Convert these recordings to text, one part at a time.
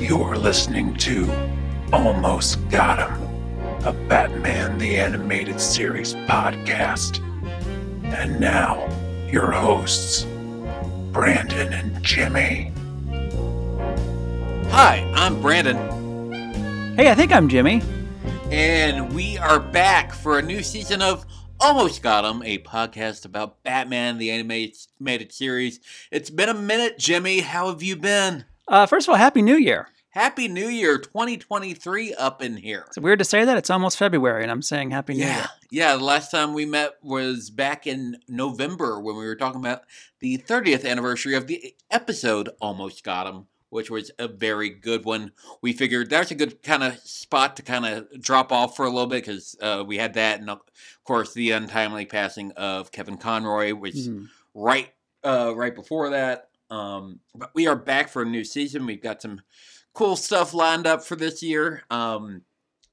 You're listening to Almost Got Him, a Batman the Animated Series podcast. And now, your hosts, Brandon and Jimmy. Hi, I'm Brandon, Hey, I think I'm Jimmy. and we are back for a new season of Almost Got Him, a podcast about Batman the animated series. It's been a minute, Jimmy. How have you been? Uh, first of all, Happy New Year. Happy New Year 2023 up in here. It's weird to say that. It's almost February, and I'm saying Happy New Yeah, Year. yeah. The last time we met was back in November when we were talking about the 30th anniversary of the episode Almost Got 'em, which was a very good one. We figured that's a good kind of spot to kind of drop off for a little bit because uh, we had that, and of course the untimely passing of Kevin Conroy was Mhm. right uh, right before that. Um, but we are back for a new season. We've got some cool stuff lined up for this year. Um,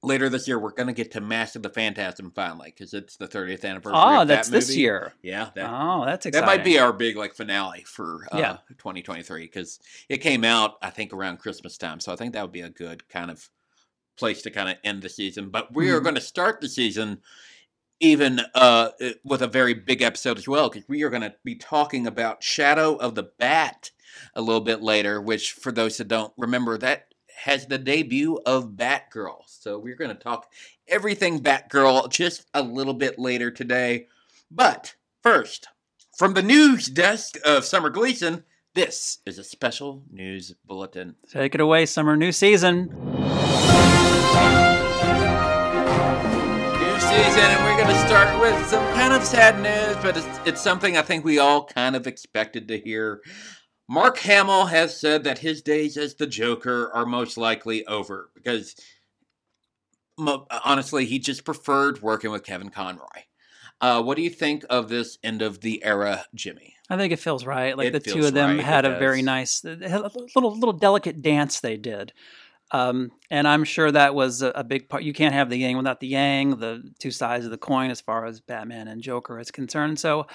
later this year, we're gonna get to Mask of the Phantasm finally because it's the 30th anniversary. Oh, that's that this year. Yeah, that, Oh, that's exciting. that might be our big like finale for uh, Yeah. 2023 because it came out I think around Christmas time. So I think that would be a good kind of place to kind of end the season. But we are Mhm. going to start the season even uh, uh, with a very big episode as well because we are going to be talking about Shadow of the Bat a little bit later. Which for those that don't remember, that has the debut of Batgirl. So we're going to talk everything Batgirl just a little bit later today. But first, from the news desk of Summer Gleason, this is a special news bulletin. Take it away, summer new season. New season, and we're going to start with some kind of sad news, but it's, it's something I think we all kind of expected to hear. Mark Hamill has said that his days as the Joker are most likely over because, honestly, he just preferred working with Kevin Conroy. Uh, what do you think of this end of the era, Jimmy? I think it feels right. Like It the two of them right, had a very nice, little little delicate dance they did. Um, and I'm sure that was a, a big part. You can't have the yang without the yang, the two sides of the coin as far as Batman and Joker is concerned. So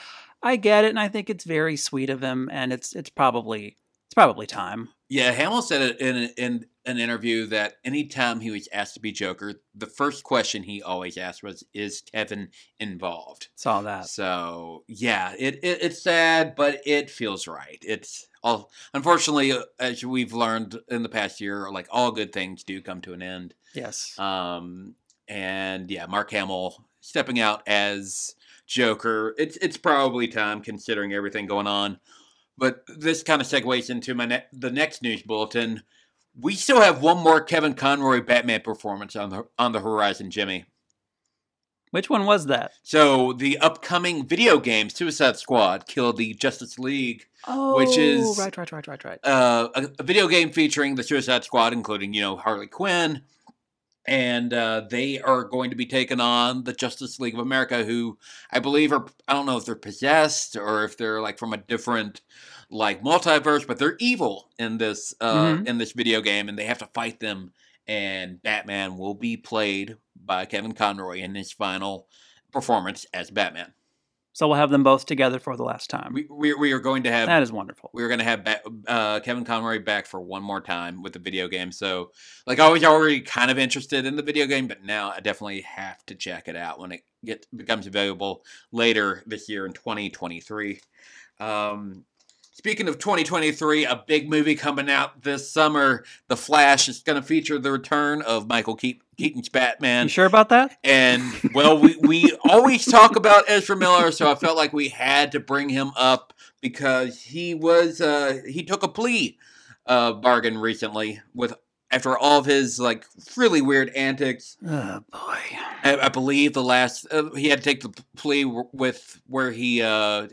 I get it, and I think it's very sweet of him, and it's it's probably it's probably time. Yeah, Hamill said it in, in an interview that anytime he was asked to be Joker, the first question he always asked was, "Is Kevin involved?" Saw that. So yeah, it, it it's sad, but it feels right. It's all unfortunately, as we've learned in the past year, like all good things do come to an end. Yes. Um, and yeah, Mark Hamill stepping out as Joker. It's it's probably time considering everything going on. But this kind of segues into my ne- the next news bulletin. We still have one more Kevin Conroy Batman performance on the on the horizon, Jimmy. Which one was that? So the upcoming video game Suicide Squad killed the Justice League, Oh, Which is- right, right, right, right, right. uh, a, a video game featuring the Suicide Squad, including you know Harley Quinn, and uh, they are going to be taking on the Justice League of America, who I believe are I don't know if they're possessed or if they're like from a different like multiverse, but they're evil in this uh, Mhm. in this video game, and they have to fight them. And Batman will be played by Kevin Conroy in his final performance as Batman. So we'll have them both together for the last time. We we, we are going to have that is wonderful. we are going to have uh, Kevin Conroy back for one more time with the video game. So, like, I was already kind of interested in the video game, but now I definitely have to check it out when it gets becomes available later this year in 2023. Um, speaking of 2023, a big movie coming out this summer, The Flash, is going to feature the return of Michael Keat- Keaton's Batman. you sure about that? And well, we, we always talk about Ezra Miller, so I felt like we had to bring him up because he was uh, he took a plea uh, bargain recently with after all of his like really weird antics. Oh boy. I, I believe the last uh, he had to take the plea w- with where he uh,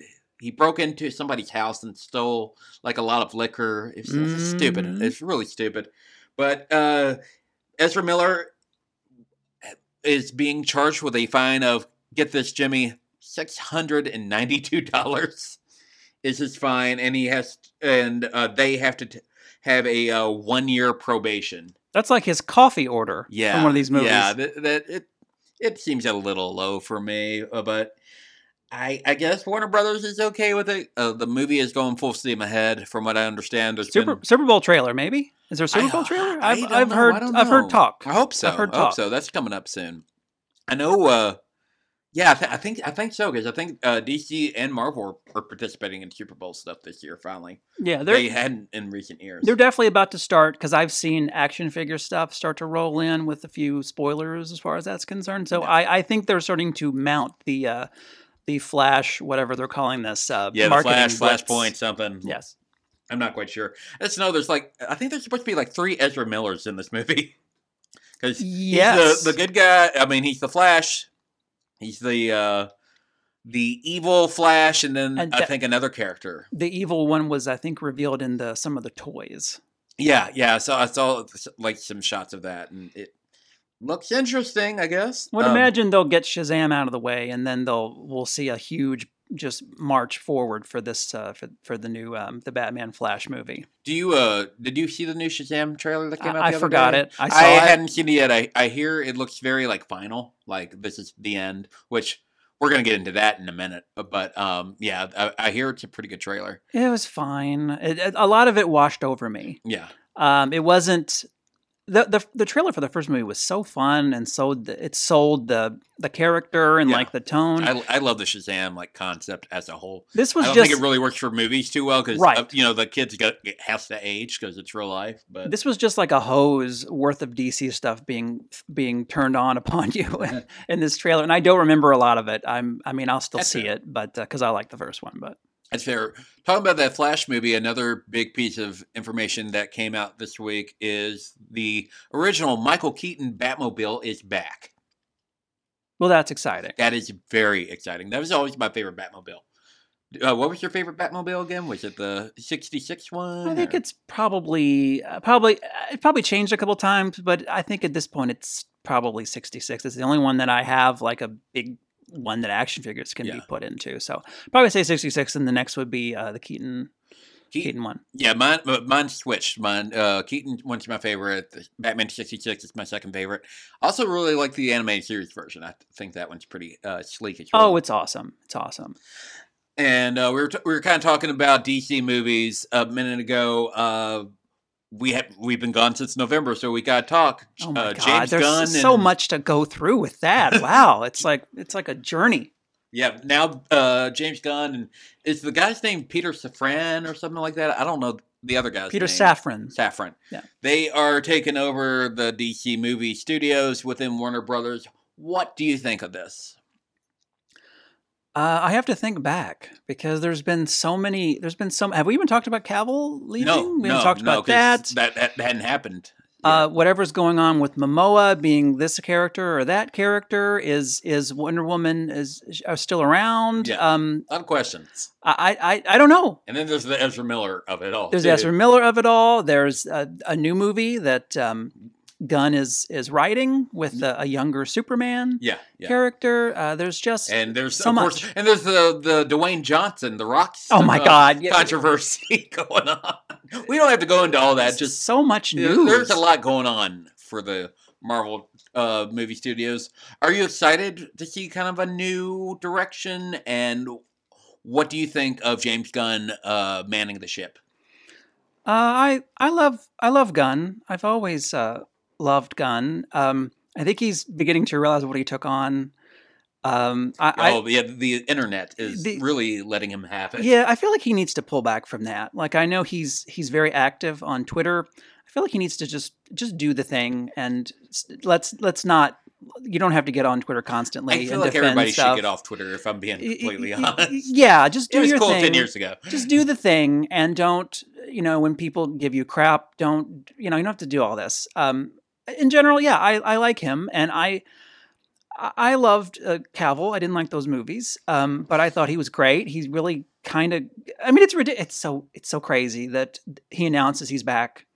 he broke into somebody's house and stole like a lot of liquor. It's, it's stupid. Mhm. It's really stupid. But uh, Ezra Miller is being charged with a fine of get this, Jimmy, six hundred and ninety-two dollars is his fine, and he has and uh, they have to t- have a uh, one-year probation. That's like his coffee order Yeah, from one of these movies. Yeah, that, that it it seems a little low for me, uh, but I, I guess Warner Brothers is okay with it. Uh, the movie is going full steam ahead, from what I understand. There's Super been, Super Bowl trailer, maybe? Is there a Super I- Bowl trailer? I I've, I've heard I've heard talk. I hope so. I've heard I hope talk. so. That's coming up soon. I know. Uh, yeah, I, th- I think I think so because I think uh, DC and Marvel are, are participating in Super Bowl stuff this year. Finally, Yeah, they hadn't in recent years. they're definitely about to start because I've seen action figure stuff start to roll in with a few spoilers as far as that's concerned. So Yeah. I, I think they're starting to mount the uh, the Flash, whatever they're calling this. Uh, yeah, Flash, blitz. Flashpoint, something. Yes. I'm not quite sure. I no. there's like I think there's supposed to be like three Ezra Millers in this movie because Yes. the, the good guy. I mean, he's the Flash. He's the uh, the evil Flash, and then And I that- think another character. The evil one was, I think, revealed in the some of the toys. Yeah, yeah. So I saw like some shots of that, and it looks interesting. I guess. Would Um, imagine they'll get Shazam out of the way, and then they'll we'll see a huge just march forward for this uh, for for the new um, the Batman Flash movie. Do you uh did you see the new Shazam trailer that came out? I, I other forgot day? it. I saw I it. hadn't seen it yet. I, I hear it looks very like final, like this is the end, which we're gonna get into that in a minute. But, but um, yeah, I, I hear it's a pretty good trailer. It was fine. It, it- a lot of it washed over me. Yeah, Um, it wasn't the, the the trailer for the first movie was so fun and so it sold the the character and Yeah. like the tone. I, I love the Shazam like concept as a whole. this I was don't just think it really works for movies too well because Right. Uh, you know the kids got it has to age because it's real life. But this was just like a hose worth of DC stuff being being turned on upon you in, in this trailer, and I don't remember a lot of it. I'm, I mean, I'll still That's see fair. it, but uh, because I like the first one, but That's fair. Talking about that Flash movie, another big piece of information that came out this week is the original Michael Keaton Batmobile is back. well, that's exciting. That is very exciting. That was always my favorite Batmobile. Uh, what was your favorite Batmobile again? Was it the '66 one? I think or- it's probably uh, probably uh, it probably changed a couple times, but I think at this point it's probably 66. It's the only one that I have like a big one that action figures can be put into. So probably say 66, and the next would be uh, the Keaton Keaton. Keaton one. Yeah, mine uh, mine switched. Mine uh, Keaton one's my favorite. Batman '66 is my second favorite. Also, really like the animated series version. I think that one's pretty uh, sleek as well. Oh, it's awesome! It's awesome. And uh, we were t- we were kind of talking about DC movies a minute ago. We have we've been gone since November, so we got to talk. Oh my uh, god, James there's Gunn. so and- much to go through with that. Wow, it's like it's like a journey. Yeah, now uh, James Gunn and is the guy's name Peter Safran or something like that. I don't know the other guy's Peter name. Safran. Safran. Yeah. They are taking over the DC movie studios within Warner Brothers. What do you think of this? Uh, I have to think back because there's been so many. There's been some. Have we even talked about Cavill leaving? No, we no, haven't talked no, about that. that. That hadn't happened. Uh, whatever's going on with Momoa being this character or that character is is Wonder Woman is are still around. Yeah. Um, a lot of questions. I, I I don't know. And then there's the Ezra Miller of it all. There's too. Ezra Miller of it all. There's a, a new movie that um, Gunn is is writing with a, a younger Superman Yeah, yeah. character. Uh, there's just And there's so of course, and there's the the Dwayne Johnson, the Rock's. Oh my uh, God, controversy going on. We don't have to go into all that. there's Just so much news. There's a lot going on for the Marvel uh, movie studios. Are you excited to see kind of a new direction? And what do you think of James Gunn uh, manning the ship? Uh, I I love I love Gunn. I've always uh, loved Gunn. Um, I think he's beginning to realize what he took on. Um, I, I oh, yeah, the internet is the- really letting him have it. yeah, I feel like he needs to pull back from that. Like I know he's he's very active on Twitter. I feel like he needs to just just do the thing and let's let's not. You don't have to get on Twitter constantly. I feel and like everybody stuff. should get off Twitter if I'm being completely honest. Yeah, just do it was your cool thing. ten years ago. just do the thing and don't you know when people give you crap don't you know you don't have to do all this um in general yeah i i like him and i I loved uh, Cavill. I didn't like those movies, um, but I thought he was great. He's really kind of. I mean, it's ridiculous. It's so it's so crazy that he announces he's back.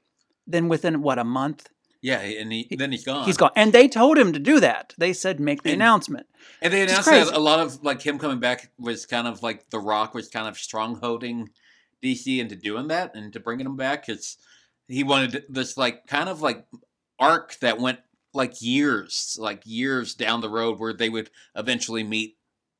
Then within what a month, Yeah, and he, then he's gone. he's gone. And they told him to do that. They said make the And- announcement. And they announced that a lot of like him coming back was kind of like The Rock was kind of strongholding DC into doing that and to bringing him back because he wanted this like kind of like arc that went like years, like years down the road where they would eventually meet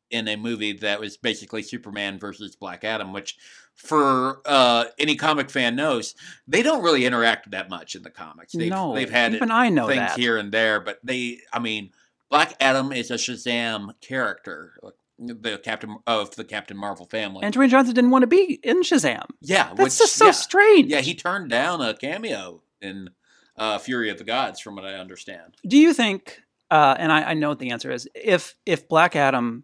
in a movie that was basically Superman versus Black Adam, which for uh, any comic fan knows they don't really interact that much in the comics. They've, no, they've had even I know things that. here and there, but they, I mean, Black Adam is a Shazam character, the Captain of the Captain Marvel family. And Dwayne Johnson didn't want to be in Shazam. yeah, That's which, just so yeah, strange. yeah, he turned down a cameo in uh, Fury of the Gods, from what I understand. Do you think? Uh, and I, I know what the answer is. If if Black Adam,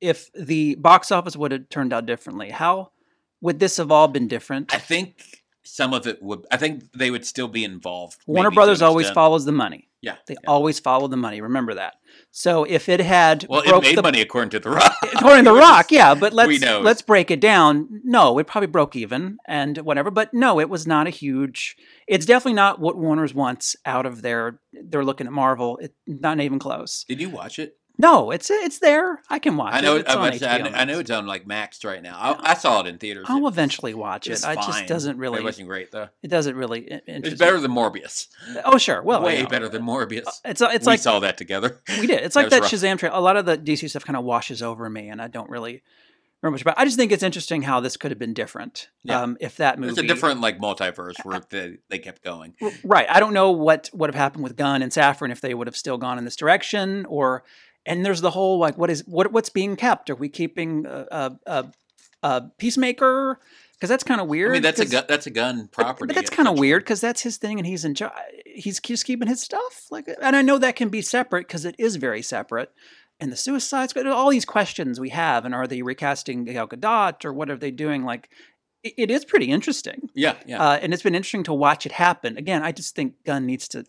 if the box office would have turned out differently, how would this have all been different? I think some of it would. I think they would still be involved. Warner Brothers always follows the money. Yeah, They yeah. always follow the money. Remember that. So if it had Well, it made the money according to the Rock. according to the Rock, yeah, but let's let's break it down. No, it probably broke even and whatever, but no, it was not a huge. It's definitely not what Warner's wants out of their. They're looking at Marvel. It, not even close. Did you watch it? No, it's it's there. I can watch I know. it. I, I, know- I know it's on like Max right now. I, I saw it in theaters. I'll It- eventually watch it it. I just doesn't really. It wasn't great though. It doesn't really It's better than Morbius. Oh sure, well, way better than Morbius. It's it's we like saw that together. we did. It's like that, rough. Shazam trailer. A lot of the DC stuff kind of washes over me, and I don't really remember much about. I just think it's interesting how this could have been different. Yeah. Um, if that movie, It's a different like multiverse where they, they kept going. Right. I don't know what would have happened with Gunn and Safran if they would have still gone in this direction, or and there's the whole like what is what what's being kept? Are we keeping a a, a, peacemaker? Because that's kind of weird. I mean, that's a Gunn, that's a Gunn property. But, that's kind of weird because that's his thing, and he's in. He's just keeping his stuff. Like, and I know that can be separate because it is very separate. And the Suicide Squad, all these questions we have, and are they recasting Gal Gadot or what are they doing? Like, it, it is pretty interesting. Yeah, yeah. Uh, and it's been interesting to watch it happen. Again, I just think Gunn needs to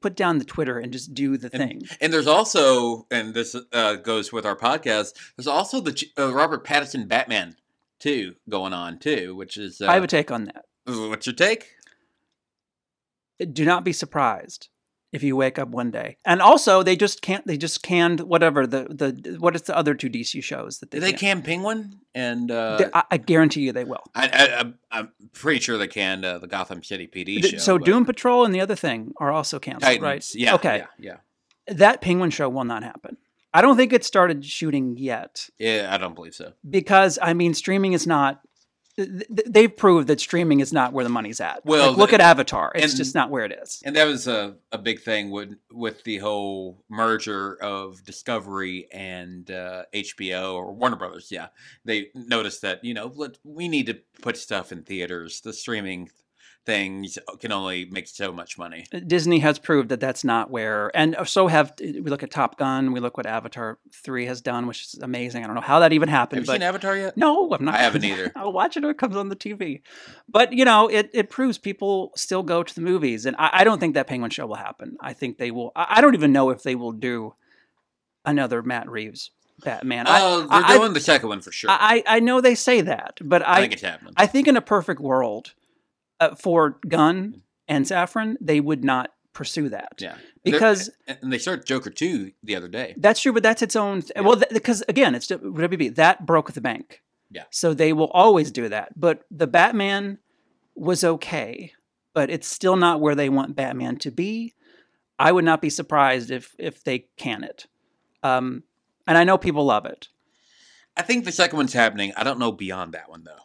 put down the Twitter and just do the thing. And there's also, and this uh, goes with our podcast. There's also the uh, Robert Pattinson Batman too going on too, which is uh, I have a take on that. what's your take? Do not be surprised if you wake up one day. And also, they just can't. They just canned whatever the the what is the other two DC shows that they, Did they can't- Penguin and uh, They- I, I guarantee you they will. I, I, I'm- I'm pretty sure they canned uh, the Gotham City PD show. so Doom Patrol and the other thing are also canceled, Titans, right? Yeah. Okay. Yeah, That Penguin show will not happen. I don't think it started shooting yet. yeah. Yeah, I don't believe so. because I mean, streaming is not. Th- th- They've proved that streaming is not where the money's at. Well, Like, look the- at Avatar; it's and- just not where it is. And that was a, a big thing with with the whole merger of Discovery and uh, HBO or Warner Brothers. Yeah, they noticed that you know let, we need to put stuff in theaters. The streaming things uh, can only make so much money. Uh, Disney has proved that that's not where, and uh, so have we look at Top Gun. We look what Avatar three has done, which is amazing. I don't know how that even happened, Have you seen Avatar yet? no, I'm not. I haven't either. I'll watch it when it comes on the TV. But you know, it, it proves people still go to the movies, and I, I don't think that Penguin show will happen. I think they will. I, I don't even know if they will do another Matt Reeves Batman. I- Oh, they're I- I- doing the second one for sure. I, I, I know they say that, but I, think it's happening. I think in a perfect world, uh, for Gunn and Safran, they would not pursue that. yeah, They're- Because and they started Joker two the other day. that's true, but that's its own. Yeah. Well, th- because again, it's WB that broke the bank. Yeah. So they will always do that. But the Batman was okay, but it's still not where they want Batman to be. I would not be surprised if if they can it. Um, and I know people love it. I think the second one's happening. I don't know beyond that one though.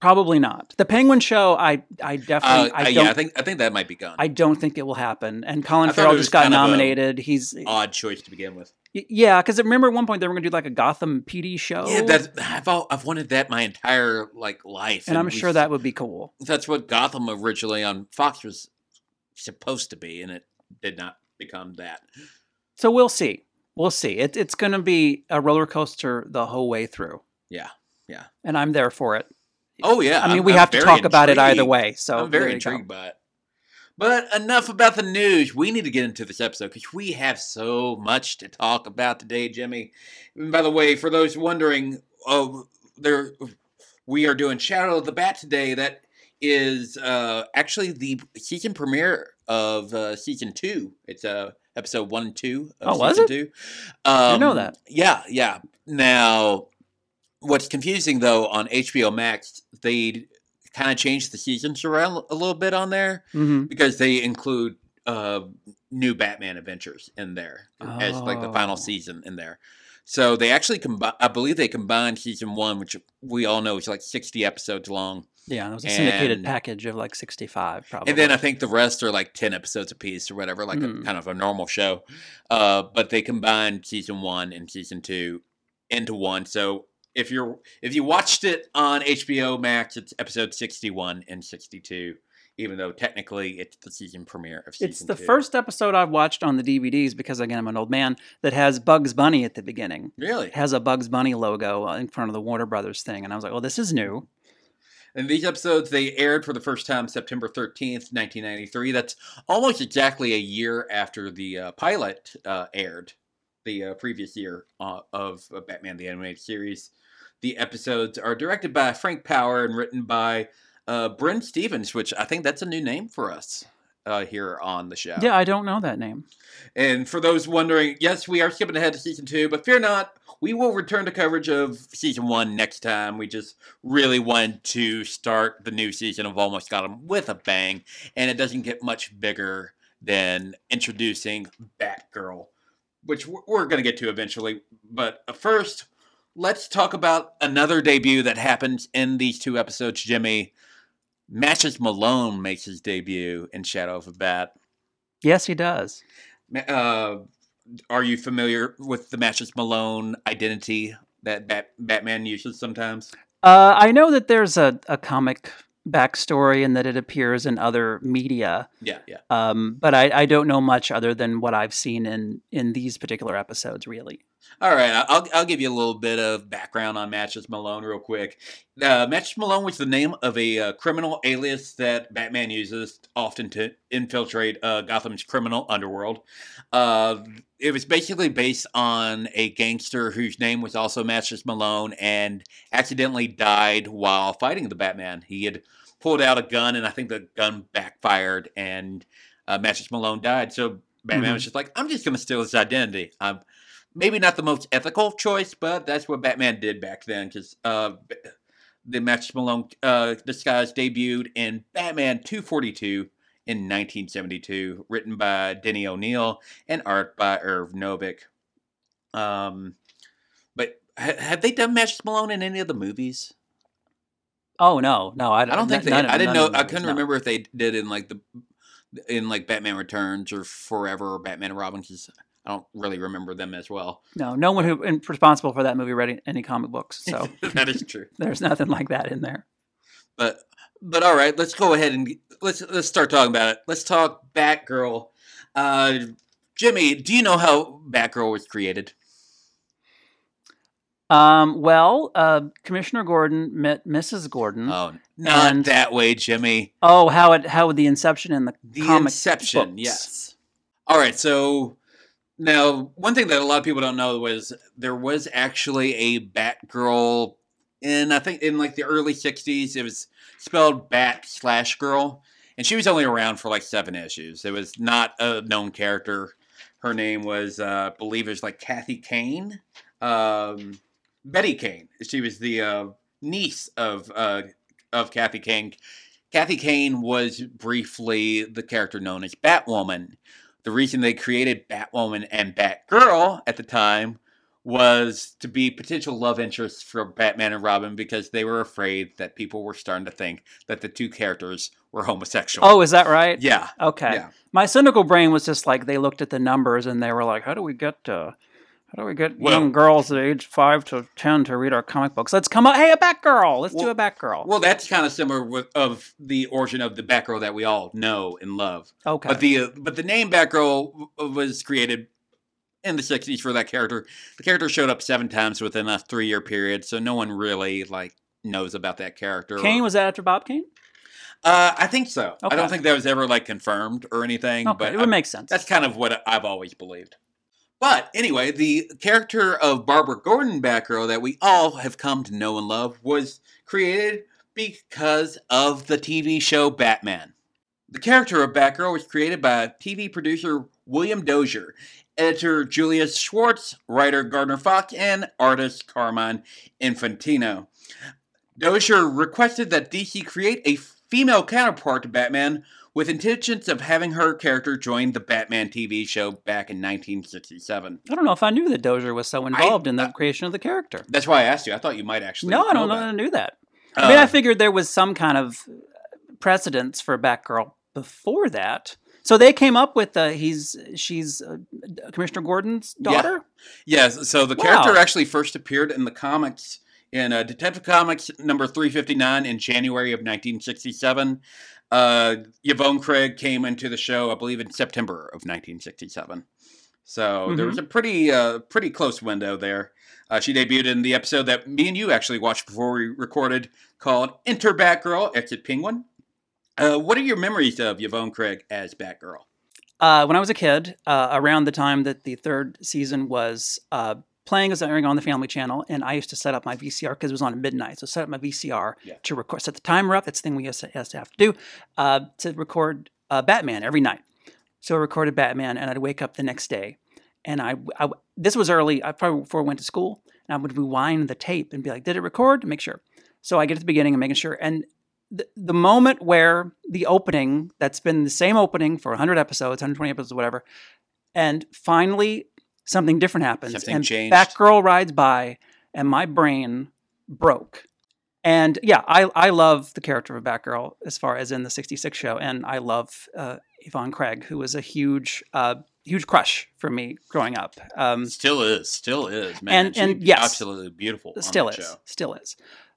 Probably not. The Penguin show, I I definitely I uh, don't yeah, I think I think that might be gone. I don't think it will happen. And Colin I Farrell just got kind of a- nominated. He's Odd choice to begin with. yeah, because remember at one point they were going to do like a Gotham PD show, Yeah, that's I've al- I've wanted that my entire like life, and I'm we sure that would be cool. that's what Gotham originally on Fox was supposed to be, and it did not become that. So we'll see. We'll see. It, it's going to be a roller coaster the whole way through, Yeah, yeah. and I'm there for it. Oh yeah. I mean, I'm- we I'm have to talk about it either way. So I'm very go. intrigued by it. But enough about the news. We need to get into this episode because we have so much to talk about today, Jimmy. And by the way, for those wondering, oh, there we are doing Shadow of the Bat today. That is uh, actually the season premiere of uh, season two. It's uh, episode one and two of Oh, was season it? two. Um, know that. Yeah, yeah. Now, what's confusing though on HBO Max, they kind of changed the seasons around a little bit on there hmm because they include uh, new Batman adventures in there as like the final Oh. season in there. So they actually combine. I believe they combined season one, which we all know is like sixty episodes long, Yeah, it was a syndicated And- package of like 65, probably. and then I think the rest are like ten episodes apiece or whatever, like a, Hmm. kind of a normal show. Uh, but they combined season one and season two into one. So if you're if you watched it on HBO Max, it's episode sixty one and sixty two. Even though technically it's the season premiere of season it's the two. first episode I've watched on the DVDs because, again, I'm an old man that has Bugs Bunny at the beginning. Really? It has a Bugs Bunny logo in front of the Warner Brothers thing. And I was like, well, this is new. And these episodes they aired for the first time September 13th, 1993. That's almost exactly a year after the uh, pilot uh, aired, the uh, previous year uh, of uh, Batman the Animated Series. The episodes are directed by Frank Paur and written by uh, Brynne Stephens, which I think that's a new name for us uh, here on the show. Yeah, I don't know that name. And for those wondering, yes, we are skipping ahead to season two, but fear not, we will return to coverage of season one next time. We just really wanted to start the new season of Almost Got 'Em with a bang, and it doesn't get much bigger than introducing Batgirl, which we're- going to get to eventually. But first, let's talk about another debut that happens in these two episodes, Jimmy. Matches Malone makes his debut in Shadow of a Bat. Yes, he does. Uh, are you familiar with the Matches Malone identity that Bat- Batman uses sometimes? Uh, I know that there's a, a comic backstory and that it appears in other media, Yeah, yeah. um, but I, I don't know much other than what I've seen in, in these particular episodes, really. All right, I'll, I'll give you a little bit of background on Matches Malone real quick. Uh, Matches Malone was the name of a uh, criminal alias that Batman uses often to infiltrate uh, Gotham's criminal underworld. Uh, it was basically based on a gangster whose name was also Matches Malone and accidentally died while fighting the Batman. He had pulled out a gun, and I think the gun backfired, and uh, Matches Malone died. So Batman Mhm. was just like, I'm just going to steal his identity. I'm maybe not the most ethical choice, but that's what Batman did back then. Because uh, the Matches Malone uh, disguise debuted in Batman 242 in 1972, written by Denny O'Neil and art by Irv Novick. Um, but ha- have they done Matches Malone in any of the movies? Oh no, no, I, I don't think they. of- I didn't know. I couldn't no. remember if they did in like the in like Batman Returns or Forever or Batman and Robin. 'cause I don't really remember them as well. No, no one who responsible for that movie read any- any comic books, so that is true. there's nothing like that in there. But but all right, let's go ahead and let's let's start talking about it. Let's talk Batgirl. Uh, Jimmy, do you know how Batgirl was created? Um, well, uh, Commissioner Gordon met Mrs. Gordon. Oh, not And- that way, Jimmy. oh, how it how the Inception in the The Inception, books. yes. All right, so now one thing that a lot of people don't know was there was actually a Batgirl in I think in like the early '60s. It was spelled Bat slash Girl, and she was only around for like seven issues. It was not a known character. Her name was, uh, I believe, it was like Kathy Kane, um, Betty Kane. She was the uh, niece of uh, of Kathy Kane. Kathy Kane was briefly the character known as Batwoman. The reason they created Batwoman and Batgirl at the time was to be potential love interests for Batman and Robin because they were afraid that people were starting to think that the two characters were homosexual. Oh, is that right? yeah. Okay. Yeah. My cynical brain was just like they looked at the numbers and they were like, "How do we get uh, how do we get Well- young girls at age five to ten to read our comic books? Let's come up. Hey, a Batgirl. Let's do a Batgirl. Well, that's kind of similar with of the origin of the Batgirl that we all know and love. okay. But the uh, but the name Batgirl was created in the '60s for that character. The character showed up seven times within a three-year period, so no one really like knows about that character. Kane was that after Bob Kane? Uh, I think so. I don't think that was ever like confirmed or anything. Okay, but it would I- make sense. that's kind of what I've always believed. But anyway, the character of Barbara Gordon Batgirl that we all have come to know and love was created because of the TV show Batman. The character of Batgirl was created by TV producer William Dozier, editor Julius Schwartz, writer Gardner Fox, and artist Carmine Infantino. Dozier requested that DC create a female counterpart to Batman with intentions of having her character join the Batman TV show back in 1967. I don't know if I knew that Dozier was so involved in the uh, creation of the character. That's why I asked you. I thought you might actually. No, I don't know. that. I knew that. I mean, Uh, I figured there was some kind of precedence for Batgirl before that. So they came up with uh, he's she's uh, Commissioner Gordon's Yeah. daughter. Yes. So the Wow. character actually first appeared in the comics in uh, Detective Comics number 359 in January of 1967. Uh, Yvonne Craig came into the show, I believe, in September of 1967. So there Mhm. was a pretty uh, pretty close window there. Uh, she debuted in the episode that me and you actually watched before we recorded called Enter Batgirl, Exit Penguin. Uh, what are your memories of Yvonne Craig as Batgirl? Uh, when I was a kid, uh, around the time that the third season was uh, playing, as airing on the Family Channel, and I used to set up my VCR because it was on at midnight. So set up my VCR Yeah. to record, set the timer up. That's the thing we used to, used to have to do uh, to record uh, Batman every night. So I recorded Batman, and I'd wake up the next day, and I, I this was early, I probably before I went to school, and I would rewind the tape and be like, "Did it record?" to make sure. So I get to the beginning and making sure, and the, the moment where the opening that's been the same opening for 100 episodes 120 episodes whatever and finally something different happens Something and changed. batgirl rides by and my brain broke and yeah I, I love the character of a batgirl as far as in the 66 show and i love uh, yvonne craig who was a huge uh, huge crush for me growing up um, Still is, still is, man. And- and yes. absolutely beautiful. still is show. still is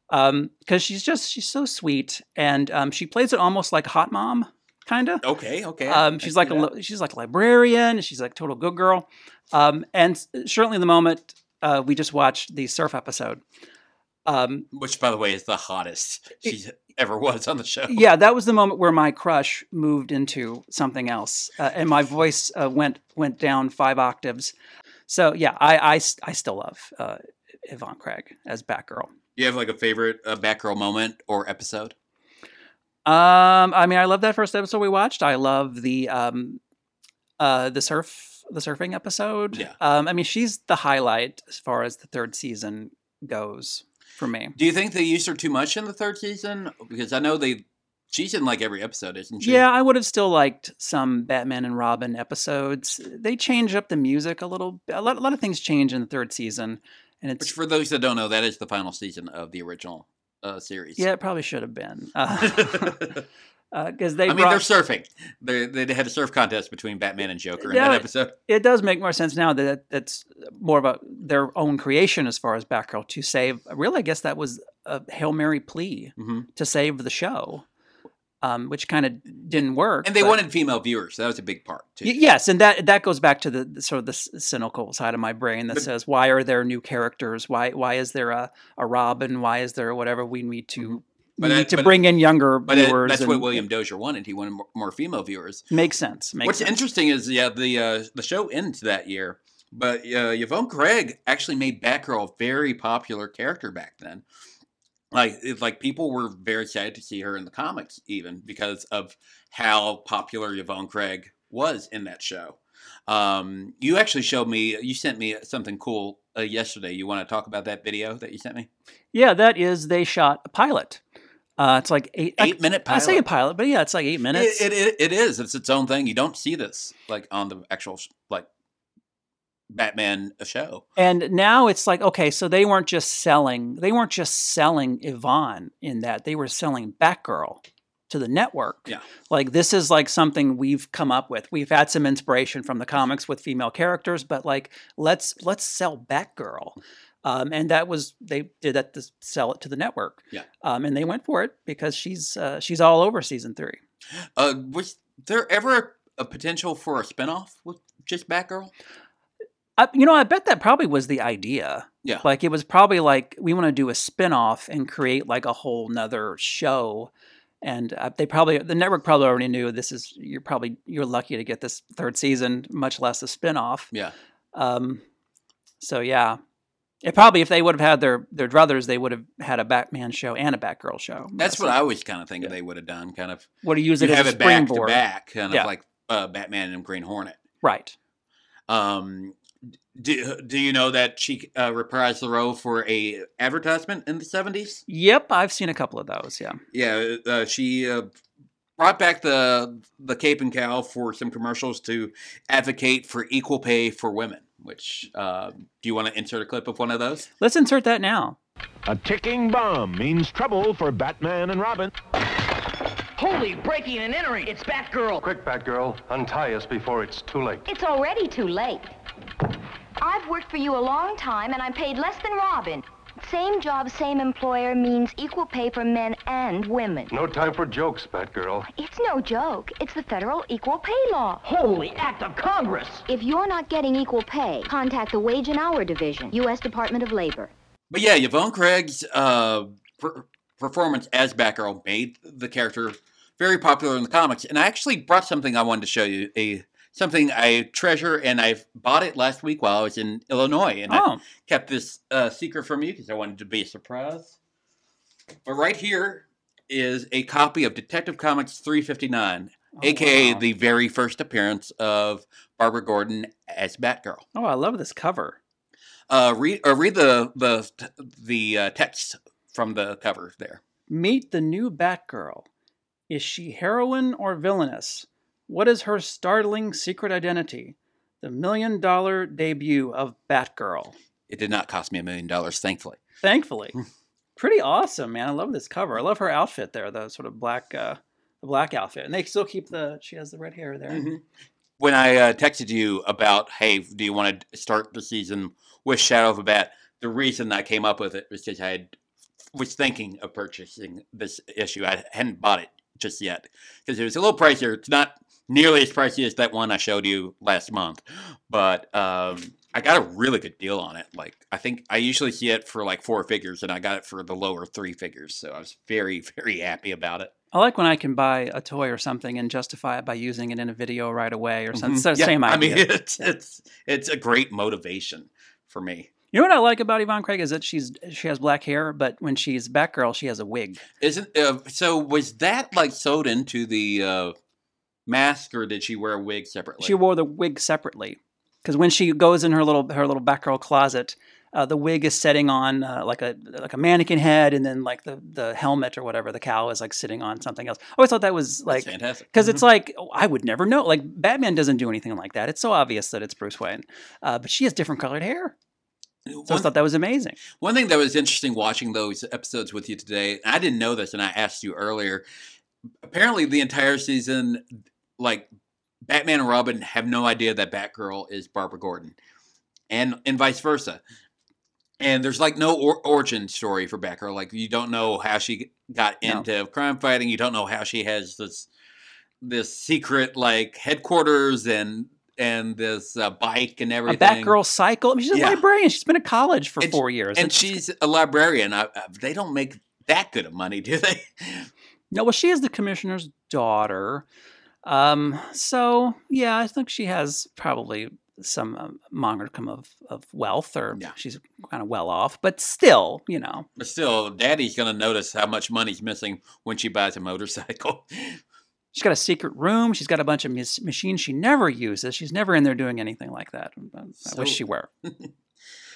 because she's just she's so sweet and um, she plays it almost like hot mom kind of Okay, okay. Um, she's like a li- she's like a librarian. She's like total good girl. Um, and certainly the moment uh, we just watched the surf episode. Um, which, by the way, is the hottest she ever was on the show. yeah, that was the moment where my crush moved into something else, uh, and my voice uh, went went down five octaves. So yeah, I I still love uh, Yvonne Craig as Batgirl. You have like a favorite uh, Batgirl moment or episode? Um, I mean, I love that first episode we watched. I love the um, uh, the surf the surfing episode. Yeah. Um, I mean, she's the highlight as far as the third season goes for me. Do you think they used her too much in the third season? Because I know they, she's in like every episode, isn't she? Yeah, I would have still liked some Batman and Robin episodes. They change up the music a little. A lot, a lot of things change in the third season, and it's Which, for those that don't know, that is the final season of the original uh, series. yeah, it probably should have been because they. I mean, brought- they're surfing. They they had a surf contest between Batman and Joker in Yeah, that episode. it does make more sense now that that's more of a their own creation as far as Batgirl to save. Really, I guess that was a hail mary plea hmm to save the show, um, which kind of didn't work. And they but- wanted female viewers. That was a big part too. Y- yes, and that that goes back to the, the sort of the s- cynical side of my brain that But- says, why are there new characters? Why why is there a, a Robin? Why is there whatever? We need to. Mhm. We need that- to bring in younger But viewers. that's what William Dozier wanted. He wanted more, more female viewers. makes sense. Makes What's sense. interesting is yeah the uh, the show ends that year, but uh, Yvonne Craig actually made Batgirl a very popular character back then. Like it's like people were very excited to see her in the comics even because of how popular Yvonne Craig was in that show. Um, you actually showed me you sent me something cool uh, yesterday. You want to talk about that video that you sent me? Yeah, that is they shot a pilot. Uh, it's like eight Eight minute pilot. I say a pilot, but yeah, it's like eight minutes. It, it, it is. It's its own thing. You don't see this like on the actual like Batman a show. and now it's like okay, so they weren't just selling they weren't just selling Yvonne in that they were selling Batgirl to the network. Yeah. Like this is like something we've come up with. We've had some inspiration from the comics with female characters, but like let's let's sell Batgirl. Um, and that was they did that to sell it to the network. Yeah. Um, and they went for it because she's uh, she's all over season three. Uh, was there ever a potential for a spinoff with just Batgirl? I, you know, I bet that probably was the idea. Yeah. Like it was probably like we want to do a spin-off and create like a whole nother show. And uh, they probably the network probably already knew this is you're probably you're lucky to get this third season, much less a spin-off. Yeah. Um, so yeah, it probably if they would have had their their druthers, they would have had a Batman show and a Batgirl show. That's what I always kind of think Yeah. they would have done. Kind of would have used you it have as a it back to back, kind Yeah. of like uh, Batman and Green Hornet. Right. Um, do, do you know that she uh, reprised the role for a advertisement in the seventies? Yep, I've seen a couple of those. Yeah. Yeah, uh, she uh, brought back the the cape and cowl for some commercials to advocate for equal pay for women. Which uh, do you want to insert a clip of one of those? Let's insert that now. A ticking bomb means trouble for Batman and Robin. Holy, breaking and entering. It's Batgirl. Quick, Batgirl, untie us before it's too late. It's already too late. I've worked for you a long time, and I'm paid less than Robin. Same job, same employer means equal pay for men and women. No time for jokes, Batgirl. It's no joke. It's the federal equal pay law. Holy act of Congress. If you're not getting equal pay, contact the Wage and Hour Division, U.S. Department of Labor. But yeah, Yvonne Craig's uh, per- performance as Batgirl made the character very popular in the comics. And I actually brought something I wanted to show you. A something I treasure, and I bought it last week while I was in Illinois, and I Oh, kept this uh, secret from you because I wanted to be a surprise. But right here is a copy of Detective Comics 359, Oh, aka wow. the very first appearance of Barbara Gordon as Batgirl. oh, I love this cover. Uh, read uh, read the the the uh, text from the cover there. Meet the new Batgirl. Is she heroine or villainous? What is her startling secret identity? The million dollar debut of Batgirl. It did not cost me a million dollars, thankfully. Thankfully. Pretty awesome, man. I love this cover. I love her outfit there, the sort of black uh the black outfit. And they still keep the she has the red hair there. Mm-hmm. When I uh, texted you about, hey, do you want to start the season with Shadow of a Bat? The reason I came up with it was because I had, was thinking of purchasing this issue. I hadn't bought it just yet because it was a little pricier. It's not nearly as pricey as that one I showed you last month, but um, I got a really good deal on it. Like I think I usually see it for like four figures, and I got it for the lower three figures. So I was very, very happy about it. I like when I can buy a toy or something and justify it by using it in a video right away or something. Mhm. It's the Yeah, same idea. I mean, it's it's it's a great motivation for me. you know what I like about Yvonne Craig is that she's she has black hair, but when she's Batgirl, she has a wig. Isn't uh, so? Was that like sewed into the uh, mask, or did she wear a wig separately? She wore the wig separately because when she goes in her little her little Batgirl closet, uh, the wig is setting on uh, like a like a mannequin head, and then like the the helmet or whatever the cowl is like sitting on something else. I always thought that was That's like fantastic because it's like oh, I would never know. Like Batman doesn't do anything like that. It's so obvious that it's Bruce Wayne, uh, but she has different colored hair. So I One, just thought that was amazing. one thing that was interesting watching those episodes with you today, I didn't know this, and I asked you earlier. Apparently, the entire season, like Batman and Robin, have no idea that Batgirl is Barbara Gordon, and and vice versa. And there's like no or- origin story for Batgirl. Like you don't know how she got No. into crime fighting. You don't know how she has this this secret like headquarters and and this uh, bike and A everything. Batgirl cycle. I mean, she's a Yeah. librarian. She's been at college for And- four years. and It's- she's a librarian. I, I- they don't make that good of money, do they? No, well, she is the commissioner's daughter. Um, so yeah, I think she has probably some um, modicum of, of wealth, or Yeah. she's kind of well off. But still, you know, But still, Daddy's gonna notice how much money's missing when she buys a motorcycle. she's got a secret room. She's got a bunch of mis- machines she never uses. She's never in there doing anything like that. I So- wish she were.